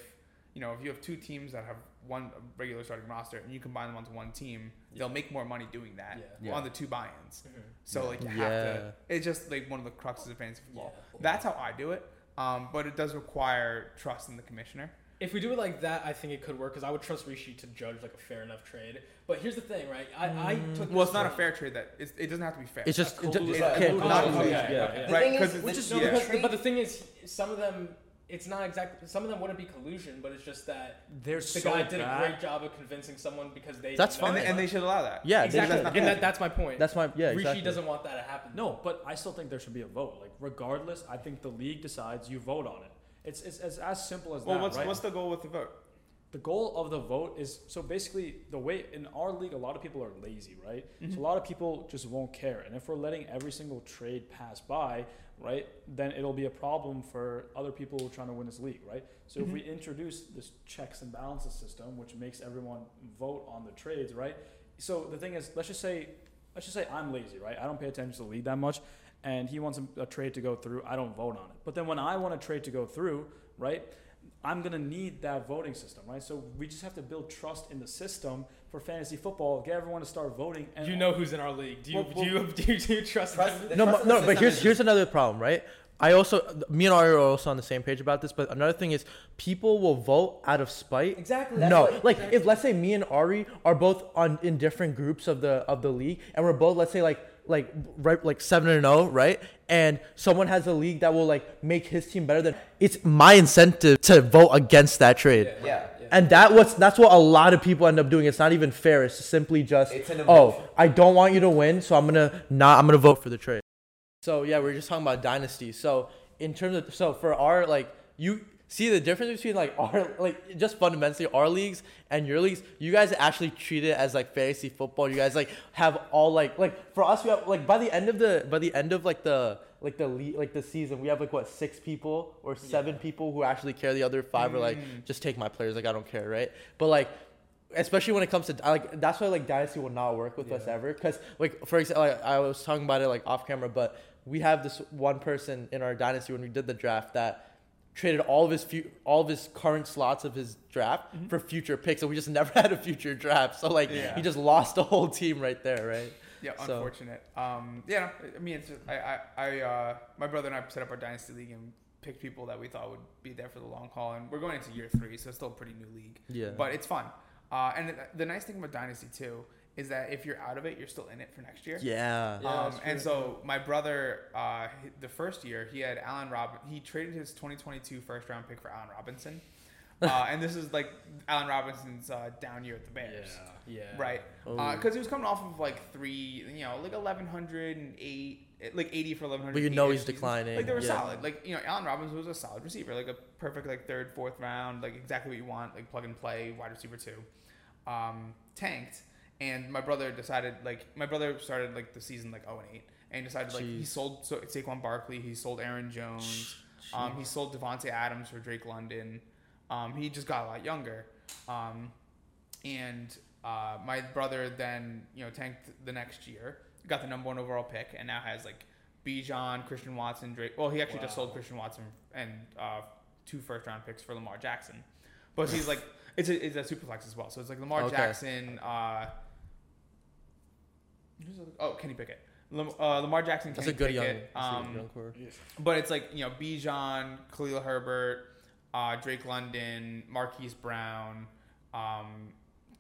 you know if you have two teams that have one regular starting roster and you combine them onto one team, they'll make more money doing that Yeah. Yeah. on the two buy-ins. Mhm. So like you have Yeah. to. It's just like one of the cruxes of fantasy football. Yeah. That's how I do it. Um, but it does require trust in the commissioner. If we do it like that, I think it could work because I would trust Rishi to judge like a fair enough trade. But here's the thing, right? I, I mm. took Well, it's this not a fair trade. That it's, it doesn't have to be fair. it's just a it collusion- it can't- not Oh, okay, yeah. okay. The right? thing is, which it's is- yeah. Because, but the thing is, some of them, it's not exactly. Some of them wouldn't be collusion, but it's just that They're the so guy did bad. a great job of convincing someone because they. That's didn't and, fine. they, and they should allow that. Yeah, exactly, that's and that, that's my point. That's my yeah. Rishi Exactly. doesn't want that to happen. No, but I still think there should be a vote. Like regardless, I think the league decides. You vote on it. It's it's, it's as simple as Well, that. what's right? what's the goal with the vote? the goal of the vote is so basically the way in our league a lot of people are lazy right Mm-hmm. so a lot of people just won't care and if we're letting every single trade pass by right then it'll be a problem for other people who are trying to win this league right so if we Mm-hmm. introduce this checks and balances system which makes everyone vote on the trades right so the thing is let's just say let's just say i'm lazy right i don't pay attention to the league that much and he wants a, a trade to go through i don't vote on it but then when i want a trade to go through right I'm gonna need that voting system, right? So we just have to build trust in the system for fantasy football. Get everyone to start voting. And you know who's in our league. Do you Well, do, you, do, you, do you trust, Trust- them? the no, trust but- the no, but here's here's another problem, right? I also, me and Ari are also on the same page about this, but another thing is people will vote out of spite. Exactly. no, what- like if let's say me and Ari are both on in different groups of the of the league, and we're both let's say like like right like seven and zero, right? And someone has a league that will like make his team better than it's my incentive to vote against that trade. Yeah. And that what's that's what a lot of people end up doing. It's not even fair. It's simply just It's oh. I don't want you to win, so I'm gonna not I'm gonna vote for the trade. So yeah, we are just talking about dynasty. So in terms of so for our like you see the difference between like our like just fundamentally our leagues and your leagues. You guys actually treat it as like fantasy football. You guys like have all like like for us we have like by the end of the by the end of like the like the league like the season we have like what six people or seven people who actually care. The other five are like mm. just take my players like I don't care right. But like especially when it comes to like that's why like dynasty will not work with us ever because like for example like, i was talking about it like off camera but we have this one person in our dynasty when we did the draft that traded all of his fu- all of his current slots of his draft for future picks and we just never had a future draft so like Yeah. he just lost the whole team right there right Yeah, So- unfortunate. Um, yeah, I mean, it's just, I, I, I uh, my brother and I set up our dynasty league and picked people that we thought would be there for the long haul, and we're going into year three, so it's still a pretty new league. yeah But it's fun. Uh, and the, the nice thing about dynasty too is that if you're out of it, you're still in it for next year. yeah Yeah, um, and so my brother, uh, the first year, he had Allen Rob. He traded his 2022 first round pick for Allen Robinson, uh, and this is like Allen Robinson's uh, down year at the Bears, Yeah. yeah. right? Oh. Because he was coming off of like three, you know, like 1100 and eight, like 80 for 1100. But you know he's seasons. declining, Like they were yeah. solid. Like you know, Allen Robinson was a solid receiver, like a perfect like third, fourth round, like exactly what you want, like plug and play wide receiver two. Um, tanked, and my brother decided like my brother started like the season like 0 and 8, and decided like he sold so, Saquon Barkley, he sold Aaron Jones, um, he sold Davante Adams for Drake London. Um, he just got a lot younger. Um, and uh, my brother then you know tanked the next year, got the number one overall pick, and now has like Bijan, Christian Watson, Drake. Well, he actually just sold Christian Watson and uh, two first round picks for Lamar Jackson, but he's like it's a it's a super flex as well. So it's like Lamar Okay. Jackson. Uh, oh, Kenny Pickett. Lam, uh, Lamar Jackson, That's Kenny a good young, Pickett. that's a good um, young core. but it's like you know Bijan, Khalil Herbert, uh, Drake London, Marquise Brown, um,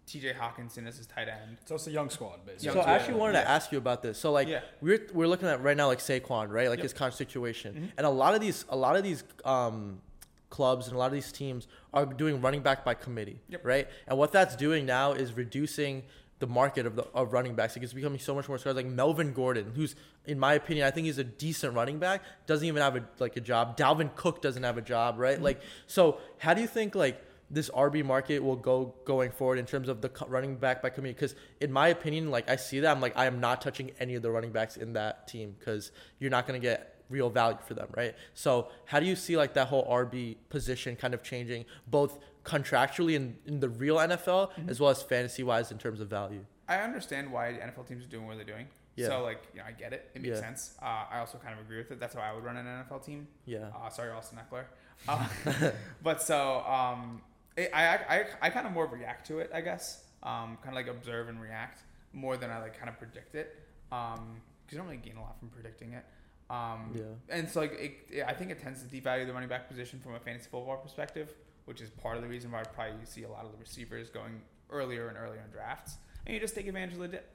T.J. Hockenson as his tight end. So it's a young squad, basically. Young So squad. I actually wanted Yeah. to ask you about this. So like Yeah. we're we're looking at right now like Saquon, right? Like Yep. his current situation, Mhm. and a lot of these a lot of these um, clubs and a lot of these teams are doing running back by committee, Yep. right? And what that's doing now is reducing the market of the of running backs. Like it's becoming so much more scarce. Like Melvin Gordon, who's in my opinion, I think he's a decent running back, doesn't even have a like a job. Dalvin Cook doesn't have a job, right? Mm-hmm. Like so, how do you think like this RB market will go going forward in terms of the running back by committee? Because in my opinion, like I see that, I'm like I am not touching any of the running backs in that team because you're not going to get real value for them, right? So how do you see like that whole RB position kind of changing both contractually in, in the real NFL as well as fantasy wise in terms of value? I understand why NFL teams are doing what they're doing. Yeah. So like you know I get it. It makes Yeah. sense. Uh, I also kind of agree with it. That's how I would run an NFL team. Yeah. Uh, sorry, Austin Ekeler. Uh, but so um, it, I, I I kind of more react to it, I guess. Um, kind of like observe and react more than I like kind of predict it. Um, because you don't really gain a lot from predicting it. Um, Yeah. And so like it, it- I think it tends to devalue the running back position from a fantasy football perspective, which is part of the reason why I probably see a lot of the receivers going earlier and earlier in drafts, and you just take advantage of the dip.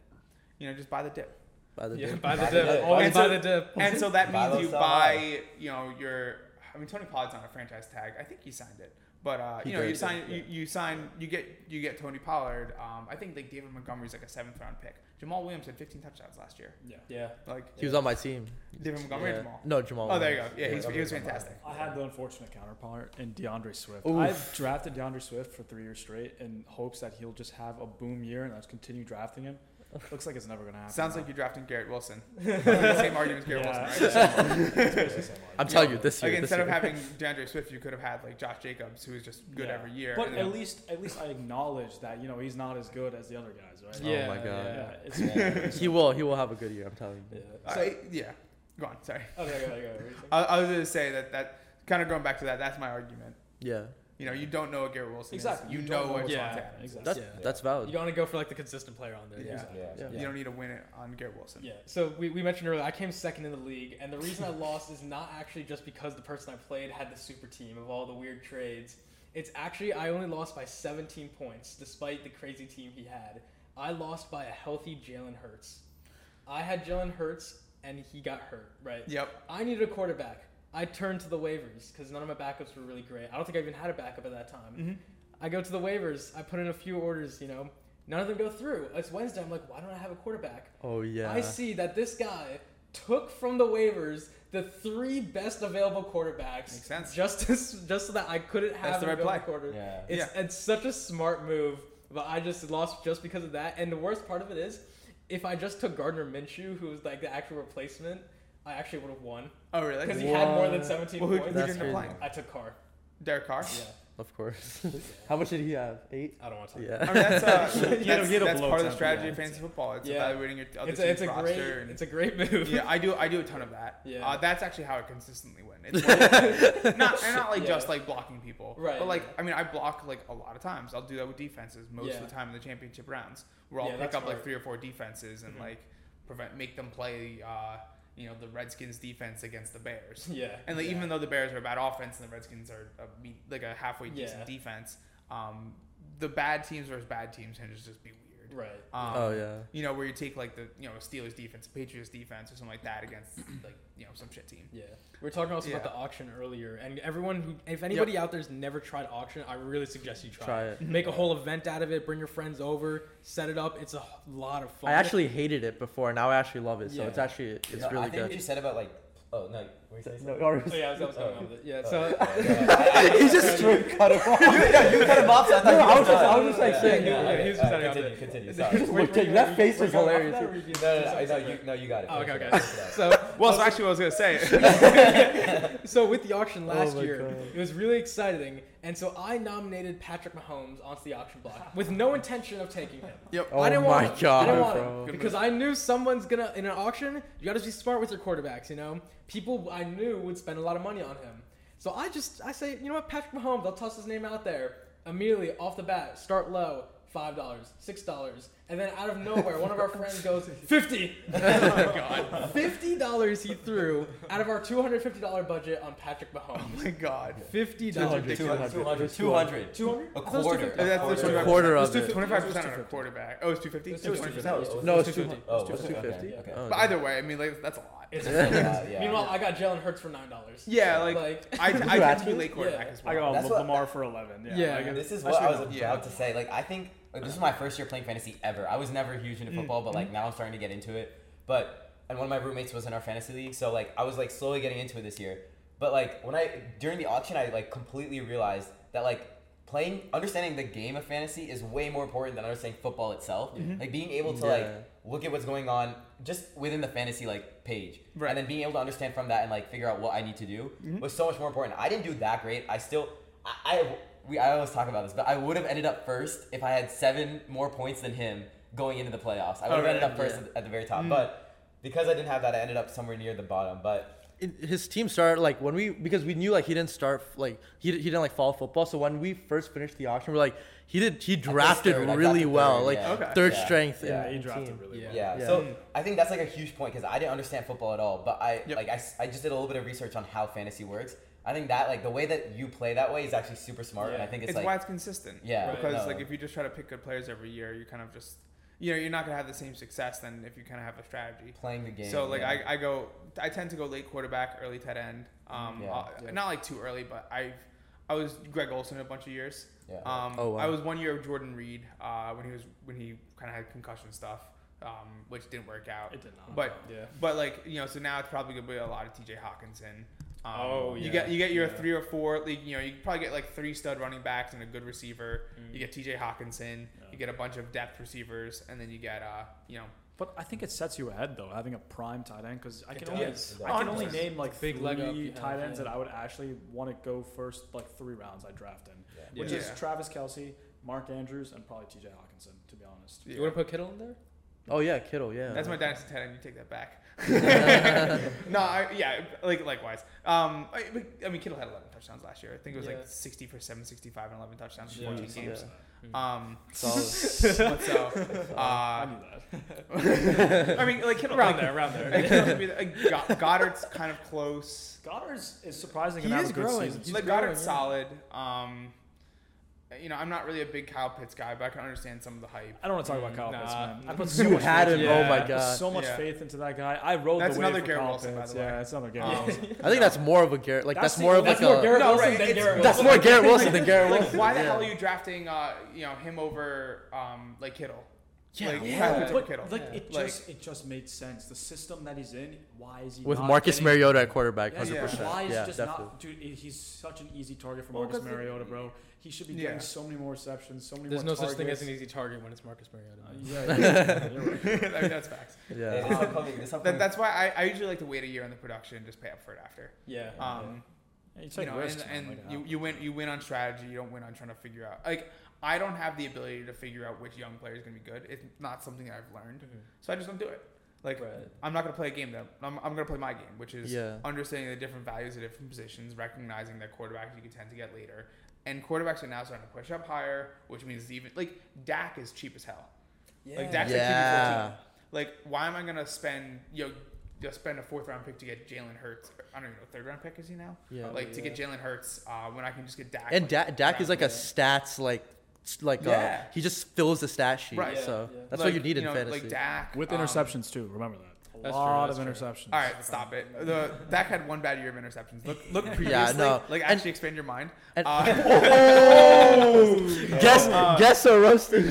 You know, just buy the dip. By the Yeah, dip. buy the Buy the dip. dip. Always And buy so- the dip. And so that means low, you buy, you know, your. I mean, Tony Pollard's on a franchise tag. I think he signed it, but uh, you know, you yeah, sign, yeah. you, you sign, you get, you get Tony Pollard. Um, I think like David Montgomery's like a seventh round pick. Jamaal Williams had 15 touchdowns last year. Yeah. Yeah. Like He was on my team. David Montgomery, Yeah. Jamaal. No, Jamaal. Oh, there you go. Yeah, he's, Yeah, he was fantastic. I had the unfortunate counterpart in D'Andre Swift. Oof. I've drafted D'Andre Swift for three years straight in hopes that he'll just have a boom year and I'll just continue drafting him. Looks like it's never gonna happen. Sounds though. like you're drafting Garrett Wilson. same argument as Garrett Yeah. Wilson, right? It's basically the same I'm argument. telling you, this year. Like this instead of year. having D'Andre Swift, you could have had like Josh Jacobs, who is just good Yeah. every year. But And at then- least, at least I acknowledge that you know he's not as good as the other guys, right? Oh Yeah, my God. Yeah, it's, he will. He will have a good year. I'm telling you. yeah. I- yeah. Go on. Sorry. Okay, okay, okay. okay. I, I was going to say that that kind of going back to that. That's my argument. Yeah. You know, you don't know what Garrett Wilson Exactly. is. You, You know know what what's Davante Yeah, Adams is. exactly. That's Yeah. that's valid. You want to go for like the consistent player on there. Yeah. Exactly. Yeah. Yeah. You don't need to win it on Garrett Wilson. Yeah. So we, we mentioned earlier, I came second in the league, and the reason I lost is not actually just because the person I played had the super team of all the weird trades. It's actually I only lost by 17 points, despite the crazy team he had. I lost by a healthy Jalen Hurts. I had Jalen Hurts, and he got hurt. Right. Yep. I needed a quarterback. I turned to the waivers because none of my backups were really great. I don't think I even had a backup at that time. Mm-hmm. I go to the waivers. I put in a few orders. You know, none of them go through. It's Wednesday. I'm like, why don't I have a quarterback? Oh yeah. I see that this guy took from the waivers the three best available quarterbacks. Makes sense. Just to, just so that I couldn't have That's the an right play. quarter. Yeah. It's it's such a smart move, but I just lost just because of that. And the worst part of it is, if I just took Gardner Minshew, who was like the actual replacement, I actually would have won Oh, really? because he had more than What? 17 Well, who, who points. That's you end up crazy. playing? I took Carr. Derek Carr? Yeah, Of course. How much did he have? Eight. I don't want to. Talk Yeah. I mean, that's, uh, You that's, don't get that's below part of the 10, strategy yeah. of fantasy football. It's Yeah. evaluating your other It's a, team's it's a roster. great and- it's a great move. yeah, I do. I do a ton of that. Yeah. Uh, that's actually how I consistently win. It's more- not and not like Yeah. just like blocking people, Right, But like. I mean, I block like a lot of times. I'll do that with defenses most Yeah. of the time in the championship rounds, where I'll Yeah, pick that's up like smart. three or four defenses and Mhm. like prevent make them play. Uh, you know, the Redskins defense against the Bears. yeah. And like, yeah. even though the Bears are a bad offense and the Redskins are a, like a halfway decent Yeah. defense, um, the bad teams versus bad teams to just be. Right. Um, oh yeah. You know, where you take like the you know Steelers defense, Patriots defense, or something like that against like you know some shit team. Yeah, We are talking also about the auction earlier, and everyone who, if anybody out there's never tried auction, I really suggest you try. Try it. it. Make a whole event out of it. Bring your friends over. Set it up. It's a lot of fun. I actually hated it before. Now I actually love it. So Yeah. it's actually it's You know, really I think what you said about like, oh no, were you saying No, something? or- Oh, yeah, I was, I was going on with it. Yeah, Oh, so yeah. he just straight cut him off. you, yeah, you cut him off. So I thought No, you I was just- I was just, like, Yeah, saying- yeah, yeah, okay, he was uh, just setting up continue, continue. Sorry. Just looked at you. That face was hilarious. No, no, I know you. No, you got it. Oh, okay, okay. out, finish it out. so Well, so actually, what I was gonna say. so with the auction Oh last my year, God. it was really exciting, and so I nominated Patrick Mahomes onto the auction block with no intention of taking him. Yep. Oh I didn't my want him. I God, didn't want bro. him because I knew someone's gonna in an auction. You gotta be smart with your quarterbacks. You know, people I knew would spend a lot of money on him. So I just I say, you know what, Patrick Mahomes. I'll toss his name out there immediately off the bat. Start low, five dollars, six dollars, and then out of nowhere, one of our friends goes fifty. oh my god, fifty dollars he threw out of our two hundred fifty dollar budget on Patrick Mahomes. Oh my god. Fifty dollars. 200, 200, 200. 200? A I thought it was quarter. That's A quarter of it. 25 percent on a quarterback. Oh, it was 250. It was 250. No, it's It's 250. Oh, It's 250. Okay, okay. But either way, I mean, like that's a lot. Yeah, yeah. Meanwhile, I got Jalen Hurts for nine dollars. Yeah, like, Like- I, I You tend to be late quarterback Yeah. as I got That's what- Lamar for 11. Yeah. Yeah. like, This is what I should've was Yeah. about to say. Like, I think like, this is my first year playing fantasy ever. I was never huge into mm, football, but like mm. now I'm starting to get into it. But and one of my roommates was in our fantasy league, so like I was like slowly getting into it this year. But like when I during the auction, I like completely realized that like playing understanding the game of fantasy is way more important than understanding football itself. Mm-hmm. Like being able to Yeah. like look at what's going on just within the fantasy like page, Right. and then being able to understand from that and like figure out what I need to do mm-hmm. was so much more important. I didn't do that great. I still I, I we I always talk about this, but I would have ended up first if I had seven more points than him going into the playoffs. I would have Oh, ended up first yeah. at, at the very top, mm. but because I didn't have that, I ended up somewhere near the bottom. But his team started like when we because we knew like he didn't start like he, he didn't like follow football so when we first finished the auction we're like he did he drafted third, really drafted well third, like yeah. Okay. third Yeah, strength yeah. in, he drafted team. really Yeah. well. yeah, Yeah. so I think that's like a huge point because I didn't understand football at all. But I Yep. like I just did a little bit of research on how fantasy works. I think that like the way that you play that way is actually super smart, and I think it's, It's like why it's consistent. Yeah, Right. Because no. like if you just try to pick good players every year, you kind of just you know you're not gonna have the same success than if you kind of have a strategy. playing the game. So like yeah. I, I go I tend to go late quarterback, early tight end. Um, Yeah. uh, Yeah. not like too early, but I've I was Greg Olsen a bunch of years. yeah. Um, Oh, wow. I was one year of Jordan Reed uh, when he was when he kind of had concussion stuff, um, which didn't work out. It did not. But yeah. but like you know, so now it's probably gonna be a lot of T.J. Hockenson. Um, Oh, You get you get your Yeah. three or four. Like, you know, you probably get like three stud running backs and a good receiver. Mm. You get T.J. Hockenson. Yeah. You get a bunch of depth receivers, and then you get uh, you know, But I think it sets you ahead though, having a prime tight end because I can only does. I can only name like Big three leg up you have, tight ends yeah. that I would actually want to go first like three rounds I draft in, Yeah. which Yeah. is Travis Kelce, Mark Andrews, and probably T.J. Hockenson. To be honest. yeah. You want to put Kittle in there? oh yeah Kittle yeah That's my dynasty tight end. You take that back. no, I, yeah, like likewise. Um, I, I mean, Kittle had 11 touchdowns last year. I think it was Yeah. like 60 for 765 and 11 touchdowns in Yeah. 14 Yeah. games. Yeah. Um, Solid. but so, I uh, knew that. I mean, like Kittle, around like, there, around like, there. Kittle could be like, Goedert's kind of close. Goedert's is surprising He is a good growing. season. He's like growing, Goedert's yeah. solid. Um, you know, I'm not really a big Kyle Pitts guy, but I can understand some of the hype. I don't want to talk about Kyle Nah. Pitts, man. I put so you much had faith him in- oh my I put god so much Yeah. faith into that guy. I rode That's the wave another for Garrett Kyle Wilson, by Pitts. the way. Yeah, it's another Garrett Um, Wilson. I think that's more of a Garrett like that's, That's the- more of that's like more a Garrett No, Wilson right, than it's- Garrett that's Wilson. more Garrett Wilson than Garrett Like, Wilson why the Yeah. hell are you drafting, uh, you know, him over, um, like Kittle? Yeah, like, yeah. Kyle But Kittle. like Yeah. it Like- just it just made sense. The system that he's in, why is he with not Marcus getting- Mariota at quarterback Yeah, 100 yeah. percent Why is yeah just definitely not, dude? He's such an easy target for Well, Marcus 'cause the- Mariota, bro. He should be Yeah. getting so many more receptions, so many There's more no such thing as an easy target when it's Marcus Mariota. Uh, yeah, yeah, right. I mean, that's facts. Hey, yeah this upcoming, this That, that's why I, I usually like to wait a year on the production and just pay up for it after. yeah. Um, Yeah, you you know, risks, and, and like you, how- you win you win on strategy. You don't win on trying to figure out like I don't have the ability to figure out which young player is going to be good. It's not something that I've learned, Mhm. so I just don't do it. Like Right. I'm not going to play a game that I'm, I'm going to play my game, which is Yeah. understanding the different values of different positions, recognizing that quarterbacks you can tend to get later, and quarterbacks are now starting to push up higher, which means even like Dak is cheap as hell. Yeah. Like Dak's Yeah. like QB14. Like why am I going to spend you know just spend a fourth round pick to get Jalen Hurts? I don't even know third round pick is he now? yeah like to get. Jalen Hurts uh, when I can just get Dak. and like, da- Dak is like a stats like s- like Yeah. uh, he just fills the stat sheet. Right. So Yeah, yeah. that's Like, what you need you in know, fantasy. Like Dak With um, interceptions too. Remember that. A That's lot that's of true. interceptions. All right, stop it. The Dak had one bad year of interceptions. Look, look previously. Yeah, no. Like And- actually expand your mind. And- Uh, guess Uh, guess so roasted.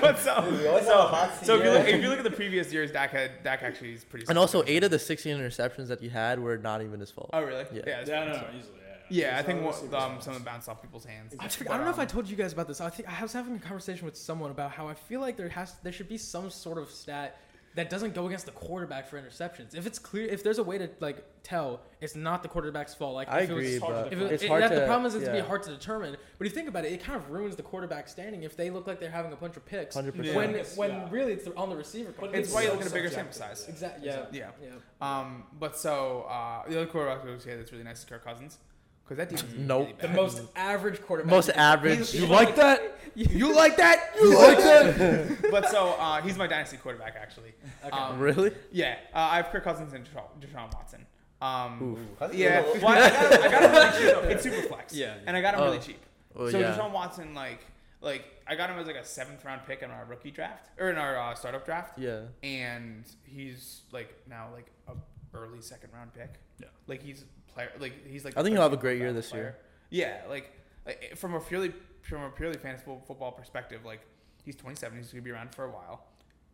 but so, We always have a hot so if you, look, if you look at the previous years, Dak had Dak actually is pretty. and also eight of the 16 interceptions that he had were not even his fault. Oh really? Yeah. Yeah. it's Yeah, no, no, easily. Yeah, Yeah, I think not what, um, some of them bounced off people's hands. I, think- I don't know if I told you guys about this. I think I was having a conversation with someone about how I feel like there has there should be some sort of stat that doesn't go against the quarterback for interceptions. If it's clear, if there's a way to like tell, it's not the quarterback's fault. Like I if it was- agree, but If it, it's it- hard that, to. the problem is it's yeah. to be hard to determine. But if you think about it, it kind of ruins the quarterback standing if they look like they're having a bunch of picks. 100%. When Yeah. when Yeah. really it's on the receiver. But It's It's why you so look at a bigger sample size. exactly. Yeah. Yeah. Yeah. Um, but so uh, the other quarterback I would say that's really nice is Kirk Cousins, because that defense is Nope. really The most average quarterback. Most average. You like like- that? You like that? You like that? but so uh, he's my dynasty quarterback actually. Okay. Um, Really? Yeah, uh, I have Kirk Cousins and Deshaun, Deshaun Watson. Um, Cousins yeah, is a little- well, I got, him, I got him really cheap. It's super flex. Yeah. and I got him Oh. really cheap. Oh, so yeah. Deshaun Watson, like, like I got him as like a seventh round pick in our rookie draft or in our uh, startup draft, Yeah. and he's like now like a early second round pick. Yeah. like he's player, like he's like. I think he'll have a great year this year. Yeah, like, like from a purely from a purely fantasy football perspective, like he's 27, he's gonna be around for a while.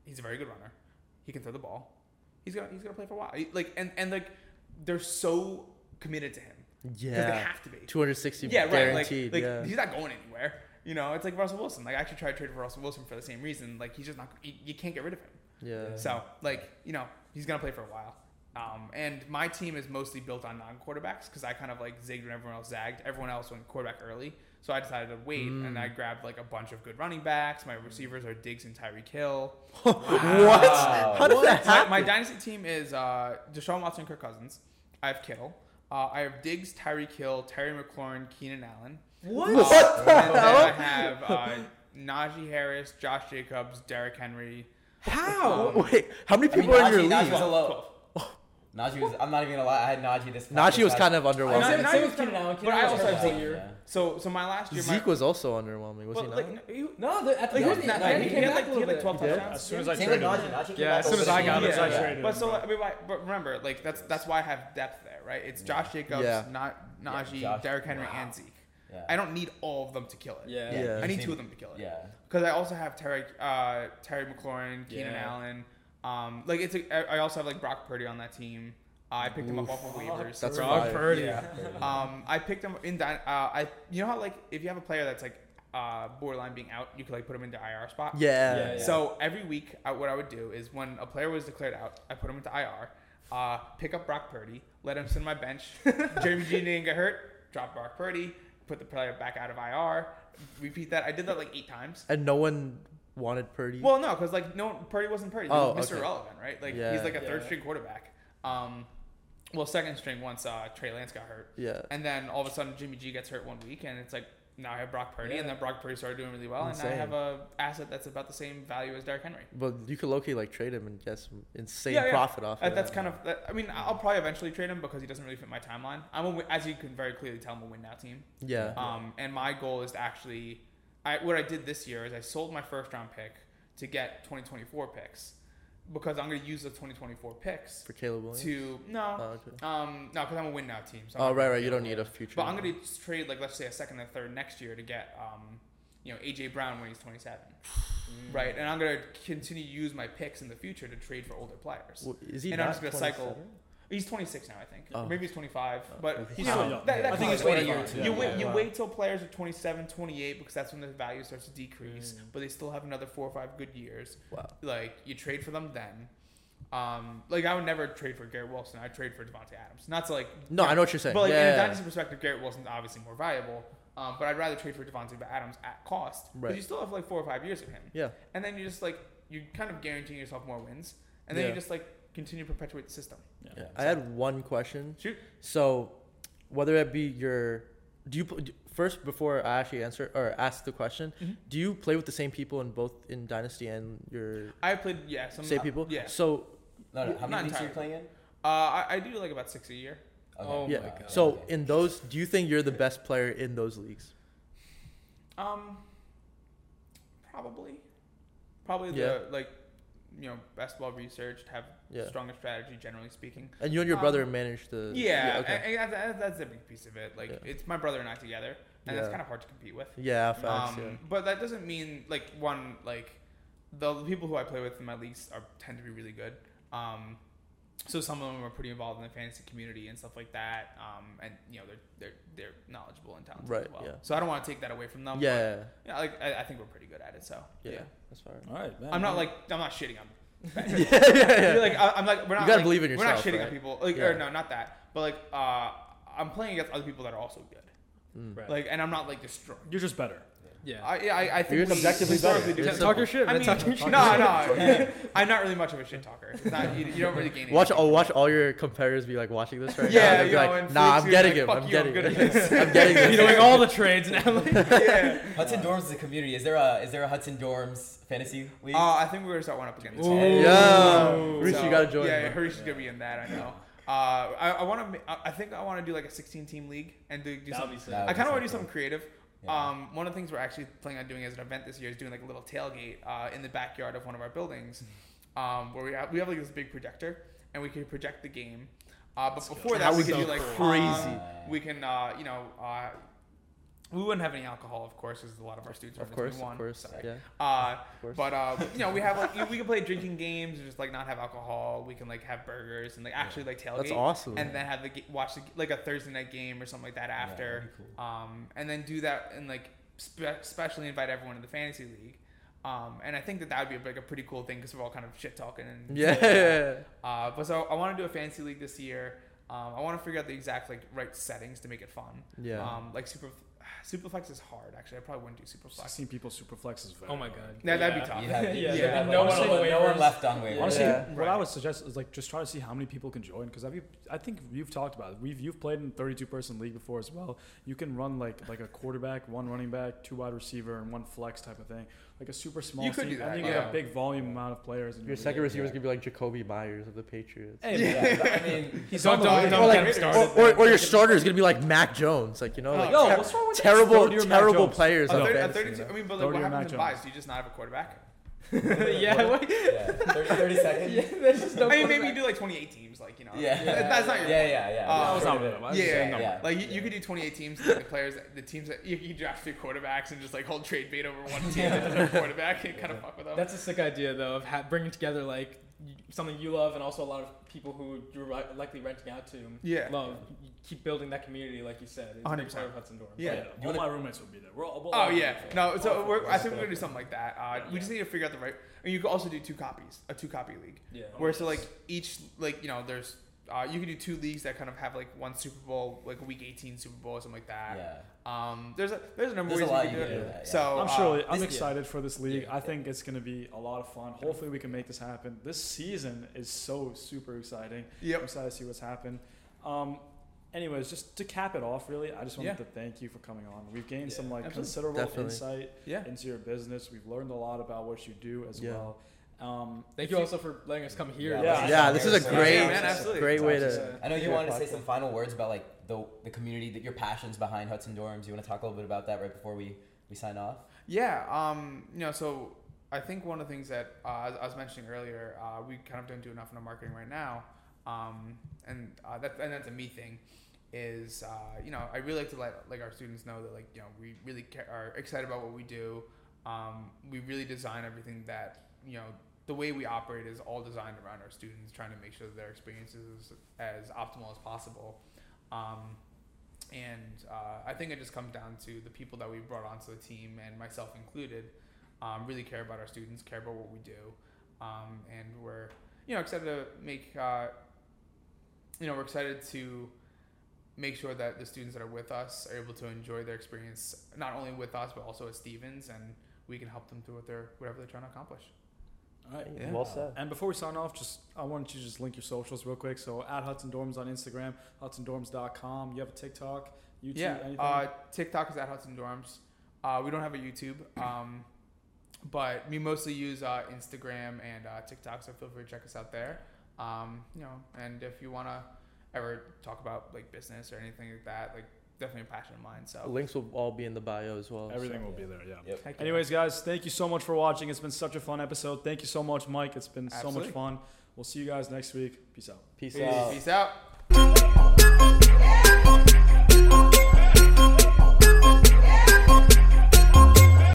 He's a very good runner. He can throw the ball. He's gonna he's gonna play for a while. He- like and and like they're so committed to him because they Yeah. have to be. 260 Yeah, right. Like, guaranteed. like yeah. he's not going anywhere. You know, it's like Russell Wilson. Like I actually tried to trade for Russell Wilson for the same reason. Like he's just not. You, you can't get rid of him. yeah. So like you know he's gonna play for a while. Um, and my team is mostly built on non-quarterbacks because I kind of like zigged when everyone else zagged. Everyone else went quarterback early, so I decided to wait and I grabbed like a bunch of good running backs. My receivers are Diggs and Tyreek Hill. What? How did that My, happen? my dynasty team is uh, Deshaun Watson, and Kirk Cousins. I have Kittle. Uh, I have Diggs, Tyreek Hill, Terry McLaurin, Keenan Allen. What? Uh, and then I have uh, Najee Harris, Josh Jacobs, Derrick Henry. How? Wait, how many I mean, people are in your Najee, Najee league? Was a low. Najee was. I'm not even gonna lie. I had Najee this. Najee was kind of underwhelming. know- Same, same with Keenan Allen. but I also was have Zeke. all year. So, so my last year, my, Zeke was also underwhelming, was well, he not? like, he, No, the, at the like, he was end, not, yeah, he, he he came had back like, a he little had like 12 touchdowns. As soon as I Same with traded Najee. him. Najee Yeah, as soon as I got him, year. I yeah. traded But so. I mean, but remember, like that's that's why I have depth there, right? It's Josh Jacobs, not Najee, Derrick Henry, and Zeke. Yeah. I don't need all of them to kill it. Yeah. Yeah. I need two of them to kill it. Yeah. Because I also have Terry, uh, Terry McLaurin, Keenan Yeah. Allen. Um, like it's a, I I also have like Brock Purdy on that team. Uh, I picked him up off of waivers. That's Brock fire. Purdy. Yeah. Um, I picked him in that. Uh, I you know how like if you have a player that's like uh, borderline being out, you could like put him into IR spot. Yeah. Yeah, yeah. So every week, I, what I would do is when a player was declared out, I put him into IR, uh, pick up Brock Purdy, let him sit on my bench. Jeremy G didn't get hurt, drop Brock Purdy, put the player back out of IR, repeat that. I did that like eight times. And no one wanted Purdy. Well, no, because like no, Purdy wasn't Purdy. Oh, was Mr. okay. Irrelevant, right? Like Yeah. he's like a third Yeah. string quarterback. Um, well, second string once uh, Trey Lance got hurt, yeah. and then all of a sudden Jimmy G gets hurt one week, and it's like now I have Brock Purdy, and Yeah. then Brock Purdy started doing really well, and now I have a asset that's about the same value as Derrick Henry. But you could low key like trade him and get some insane Yeah, yeah. profit off Uh, it. that's kind of. That, I mean, I'll probably eventually trade him because he doesn't really fit my timeline. I'm a, as you can very clearly tell, I'm a win now team. yeah. Um, and my goal is to actually, I what I did this year is I sold my first round pick to get 2024 picks because I'm going to use the 2024 picks For Caleb Williams. to no, Oh, okay. um, no, because I'm a win now team. So I'm Oh right, right. You don't need a future. But I'm going to trade like let's say a second and third next year to get um, you know AJ Brown when he's 27, Mm. right? And I'm going to continue to use my picks in the future to trade for older players. Well, is he and I'm just gonna cycle- 27? He's 26 now, I think. Oh. Maybe he's 25, but. He's you still young. That, that I think he's later. 25. You Yeah, wait. You wait till players are 27, 28 because that's when the value starts to decrease. Mm. But they still have another four or five good years. Wow. Like you trade for them then. Um, like I would never trade for Garrett Wilson. I'd trade for Davante Adams. Not to like. No, I know what you're saying. But like yeah. in a dynasty perspective, Garrett Wilson's obviously more valuable. Um, but I'd rather trade for Davante Adams at cost because Right. you still have like four or five years of him yeah. and then you just like you're kind of guaranteeing yourself more wins, and then Yeah. you just like continue to perpetuate the system. Yeah. I had one question. Shoot. So, whether it be your, do you do- first before I actually answer or ask the question, Mhm. do you play with the same people in both in Dynasty and your I played yeah some same people? Yeah, So No, no. How Not many leagues are you entirely. playing in? uh, I, I do like about six a year. Okay. Oh yeah. my God. So Okay. in those, do you think you're the best player in those leagues? Um, probably, probably Yeah. the like, you know, best well researched, have Yeah. stronger strategy generally speaking. And you and your Um, brother managed the. Yeah, okay. and, and that- that's a big piece of it. Like Yeah. it's my brother and I together, and that's kind of hard to compete with. yeah, facts. Um, yeah. But that doesn't mean like one like the people who I play with in my leagues are tend to be really good. Um, so some of them are pretty involved in the fantasy community and stuff like that. Um, and you know they're they're they're knowledgeable and talented Right, as well. yeah. So I don't want to take that away from them. but, Yeah, yeah, like I, I think we're pretty good at it. So yeah, yeah, that's fine. All right, man. I'm not like I'm not shitting on. yeah, yeah, yeah. You're like I, I'm like we're not. You gotta like, believe in yourself. We're not yourself, shitting on people. Like Yeah. or no, not that. But like uh, I'm playing against other people that are also good. Mm. Right. Like and I'm not like destroyed. You're just better. Yeah. I, I, I think You're objectively historically better. do. Talk your shit, I mean, Talk your shit. no, no. I'm not really much of a shit talker. It's not, you, you don't really gain. Watch, anything. oh, watch all your competitors be like watching this right Yeah, now. They'll be yo, like, and nah, I'm getting be him. I'm "Fuck you, I'm getting good him. I'm getting You're doing all the trades now. yeah. Hudson Dorms is a community. Is there a is there a Hudson Dorms fantasy league? Uh, I think we're gonna start one up again. This Ooh. year. Yeah, Ooh. Reese, So, you gotta join. Yeah, man. Harish is gonna be in that. I know. Uh, I, I want to. I think I want to do like a 16 team league and do, do That'd something. be sick. I kind of want to do something creative. Yeah. Um, one of the things we're actually planning on doing as an event this year is doing like a little tailgate uh, in the backyard of one of our buildings, um, where we have we have like this big projector and we can project the game. Uh, but before that, That we would can be do like crazy. pong, we can, uh, you know, uh, we wouldn't have any alcohol, of course, because a lot of our students are Of course, 21, of course. sorry. Yeah, Uh, of course. but uh, you know, we have like we can play drinking games and just like not have alcohol. We can like have burgers and like actually like tailgate. That's awesome. And then have the watch the, like a Thursday night game or something like that after. be cool. Um, and then do that and like spe- especially invite everyone to the fantasy league. Um, and I think that that would be like a pretty cool thing because we're all kind of shit talking and yeah. Uh, but so I want to do a fantasy league this year. Um, I want to figure out the exact like right settings to make it fun. Yeah. Um, like super superflex is hard. Actually, I probably wouldn't do superflex. 16 people super flex is very Oh my hard. god. Yeah, that'd be tough. You have, Yeah, yeah, have, no like, one no, on no one left on waivers. Honestly, Yeah. what I would suggest is like just try to see how many people can join because? I think you've talked about it. We've you've played in 32 person league before as well. You can run like like a quarterback, one running back, two wide receiver, and one flex type of thing. Like a super small You could team. do and that, you get yeah. a big volume amount of players. In Your your second league. receiver is gonna be like Jakobi Meyers of the Patriots. Hey, Yeah, I mean, he's on the don't- way. don't or, like, or, or, or your starter is gonna be like Mac Jones, like you know, Oh, like Yo, ter- what's wrong with that? terrible, Throw to your Mac terrible players. A on 30, a fantasy, 32 you know? I mean, but like, to what your happens Mac in. Do you just not have a quarterback? Yeah. What? yeah, 30, 30 seconds. yeah. There's just no. I mean, maybe you do like 28 teams, like you know. Yeah. That- That's not your. Yeah, point. yeah, yeah. Uh, That was yeah. not what I was Yeah, saying. yeah, yeah. Like you, you could do 28 teams, and the players, the teams that you, you draft three quarterbacks and just like hold trade bait over one team that doesn't quarterback and kind of fuck with them. That's a sick idea though of ha- bringing together like y- something you love and also a lot of people who you're ri- likely renting out to. Yeah. Love. You keep building that community like you said. It's a big 100%. part of Hudson Dorm. Yeah. Yeah, You all wanna- my roommates will be there. We're all, we'll Oh all be yeah, no. So we're, I think we're gonna do something like that. Uh, we just need to figure out the right. And you could also do two copies, a two copy league, Yeah. where so like each like you know there's uh, you can do two leagues that kind of have like one Super Bowl, like a Week 18 Super Bowl or something like that. Yeah. Um, there's a there's a number There's of a ways lot you you can can do do it. with that, So I'm uh, I'm this- excited for this league. Yeah. I think it's going to be a lot of fun. Hopefully, we can make this happen. This season is so super exciting. Yeah. I'm excited to see what's happened. Um, anyways, just to cap it off, really, I just wanted Yeah. to thank you for coming on. We've gained Yeah, some like absolutely. considerable Definitely. insight Yeah. into your business. We've learned a lot about what you do as Yeah. well. Um, Thank you also for letting us come here. Yeah, Yeah. Yeah, this is a Yeah, great, man, absolutely. great way It's to. awesome. I know you Yeah, wanted to say some final words about like the the community that your passions behind Hudson Dorms. You want to talk a little bit about that right before we we sign off? Yeah, um, you know, so I think one of the things that uh, as I was mentioning earlier, uh, we kind of don't do enough in our marketing right now, um, and uh, that and that's a me thing. Is uh, you know I really like to let like our students know that like you know we really ca- are excited about what we do. Um, we really design everything that you know the way we operate is all designed around our students, trying to make sure that their experience is as optimal as possible. Um, and uh, I think it just comes down to the people that we brought onto the team, and myself included, um, really care about our students, care about what we do, um, and we're you know excited to make uh, you know we're excited to make sure that the students that are with us are able to enjoy their experience not only with us but also at Stevens, and we can help them through what they're whatever they're trying to accomplish. All right. Yeah. Well said. And before we sign off, just I wanted you to just link your socials real quick. So at Hudson Dorms on Instagram, HudsonDorms.com. You have a TikTok, YouTube, yeah. anything? Uh, TikTok is at Hudson Dorms. Uh, we don't have a YouTube, um, but we mostly use uh, Instagram and uh, TikTok. So feel free to check us out there. Um, you know, and if you wanna ever talk about like business or anything like that, like definitely a passion of mine. So Links will all be in the bio as well. Everything so. will be there. Yeah. Yep. heck. Anyways, guys, thank you so much for watching. It's been such a fun episode. Thank you so much, Mike. It's been so much fun. We'll see you guys next week. Peace out. Peace peace, out. peace out.